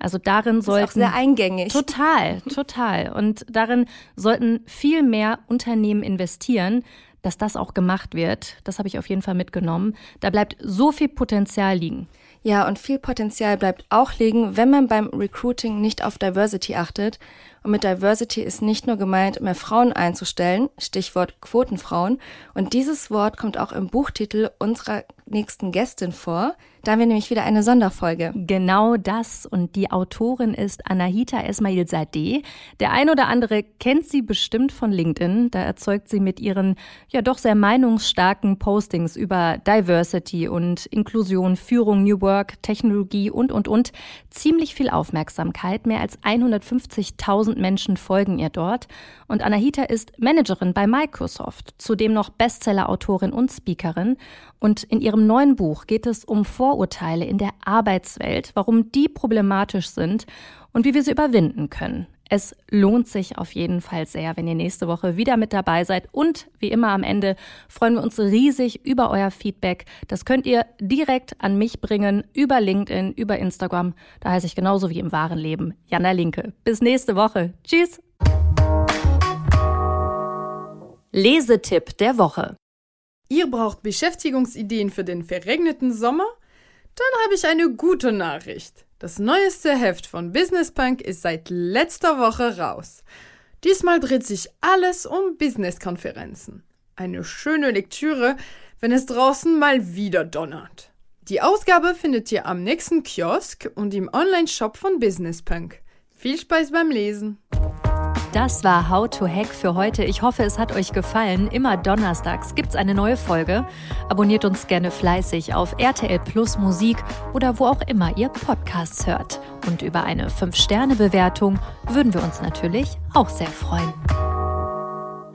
Also darin sollten. Ist auch sehr eingängig. Total, total. Und darin sollten viel mehr Unternehmen investieren, dass das auch gemacht wird. Das habe ich auf jeden Fall mitgenommen. Da bleibt so viel Potenzial liegen. Ja, und viel Potenzial bleibt auch liegen, wenn man beim Recruiting nicht auf Diversity achtet. Und mit Diversity ist nicht nur gemeint, mehr Frauen einzustellen, Stichwort Quotenfrauen. Und dieses Wort kommt auch im Buchtitel unserer nächsten Gästin vor. Da haben wir nämlich wieder eine Sonderfolge. Genau das. Und die Autorin ist Anahita Esmail Sadeh. Der ein oder andere kennt sie bestimmt von LinkedIn. Da erzeugt sie mit ihren ja doch sehr meinungsstarken Postings über Diversity und Inklusion, Führung, New Work, Technologie und, und, und ziemlich viel Aufmerksamkeit. Mehr als 150.000 Menschen folgen ihr dort. Und Anahita ist Managerin bei Microsoft, zudem noch Bestseller-Autorin und Speakerin. Und in ihrem neuen Buch geht es um Vorurteile in der Arbeitswelt, warum die problematisch sind und wie wir sie überwinden können. Es lohnt sich auf jeden Fall sehr, wenn ihr nächste Woche wieder mit dabei seid. Und wie immer am Ende freuen wir uns riesig über euer Feedback. Das könnt ihr direkt an mich bringen, über LinkedIn, über Instagram. Da heiße ich genauso wie im wahren Leben Jana Linke. Bis nächste Woche. Tschüss. Lesetipp der Woche. Ihr braucht Beschäftigungsideen für den verregneten Sommer? Dann habe ich eine gute Nachricht. Das neueste Heft von Business Punk ist seit letzter Woche raus. Diesmal dreht sich alles um Businesskonferenzen. Eine schöne Lektüre, wenn es draußen mal wieder donnert. Die Ausgabe findet ihr am nächsten Kiosk und im Online-Shop von Business Punk Viel Spaß beim Lesen. Das war How to Hack für heute. Ich hoffe, es hat euch gefallen. Immer donnerstags gibt's eine neue Folge. Abonniert uns gerne fleißig auf RTL Plus Musik oder wo auch immer ihr Podcasts hört. Und über eine 5-Sterne-Bewertung würden wir uns natürlich auch sehr freuen.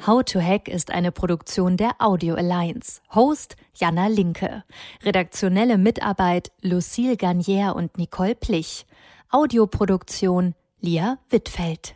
How to Hack ist eine Produktion der Audio Alliance. Host Jana Linke. Redaktionelle Mitarbeit Lucille Garnier und Nicole Plich. Audioproduktion Lia Wittfeld.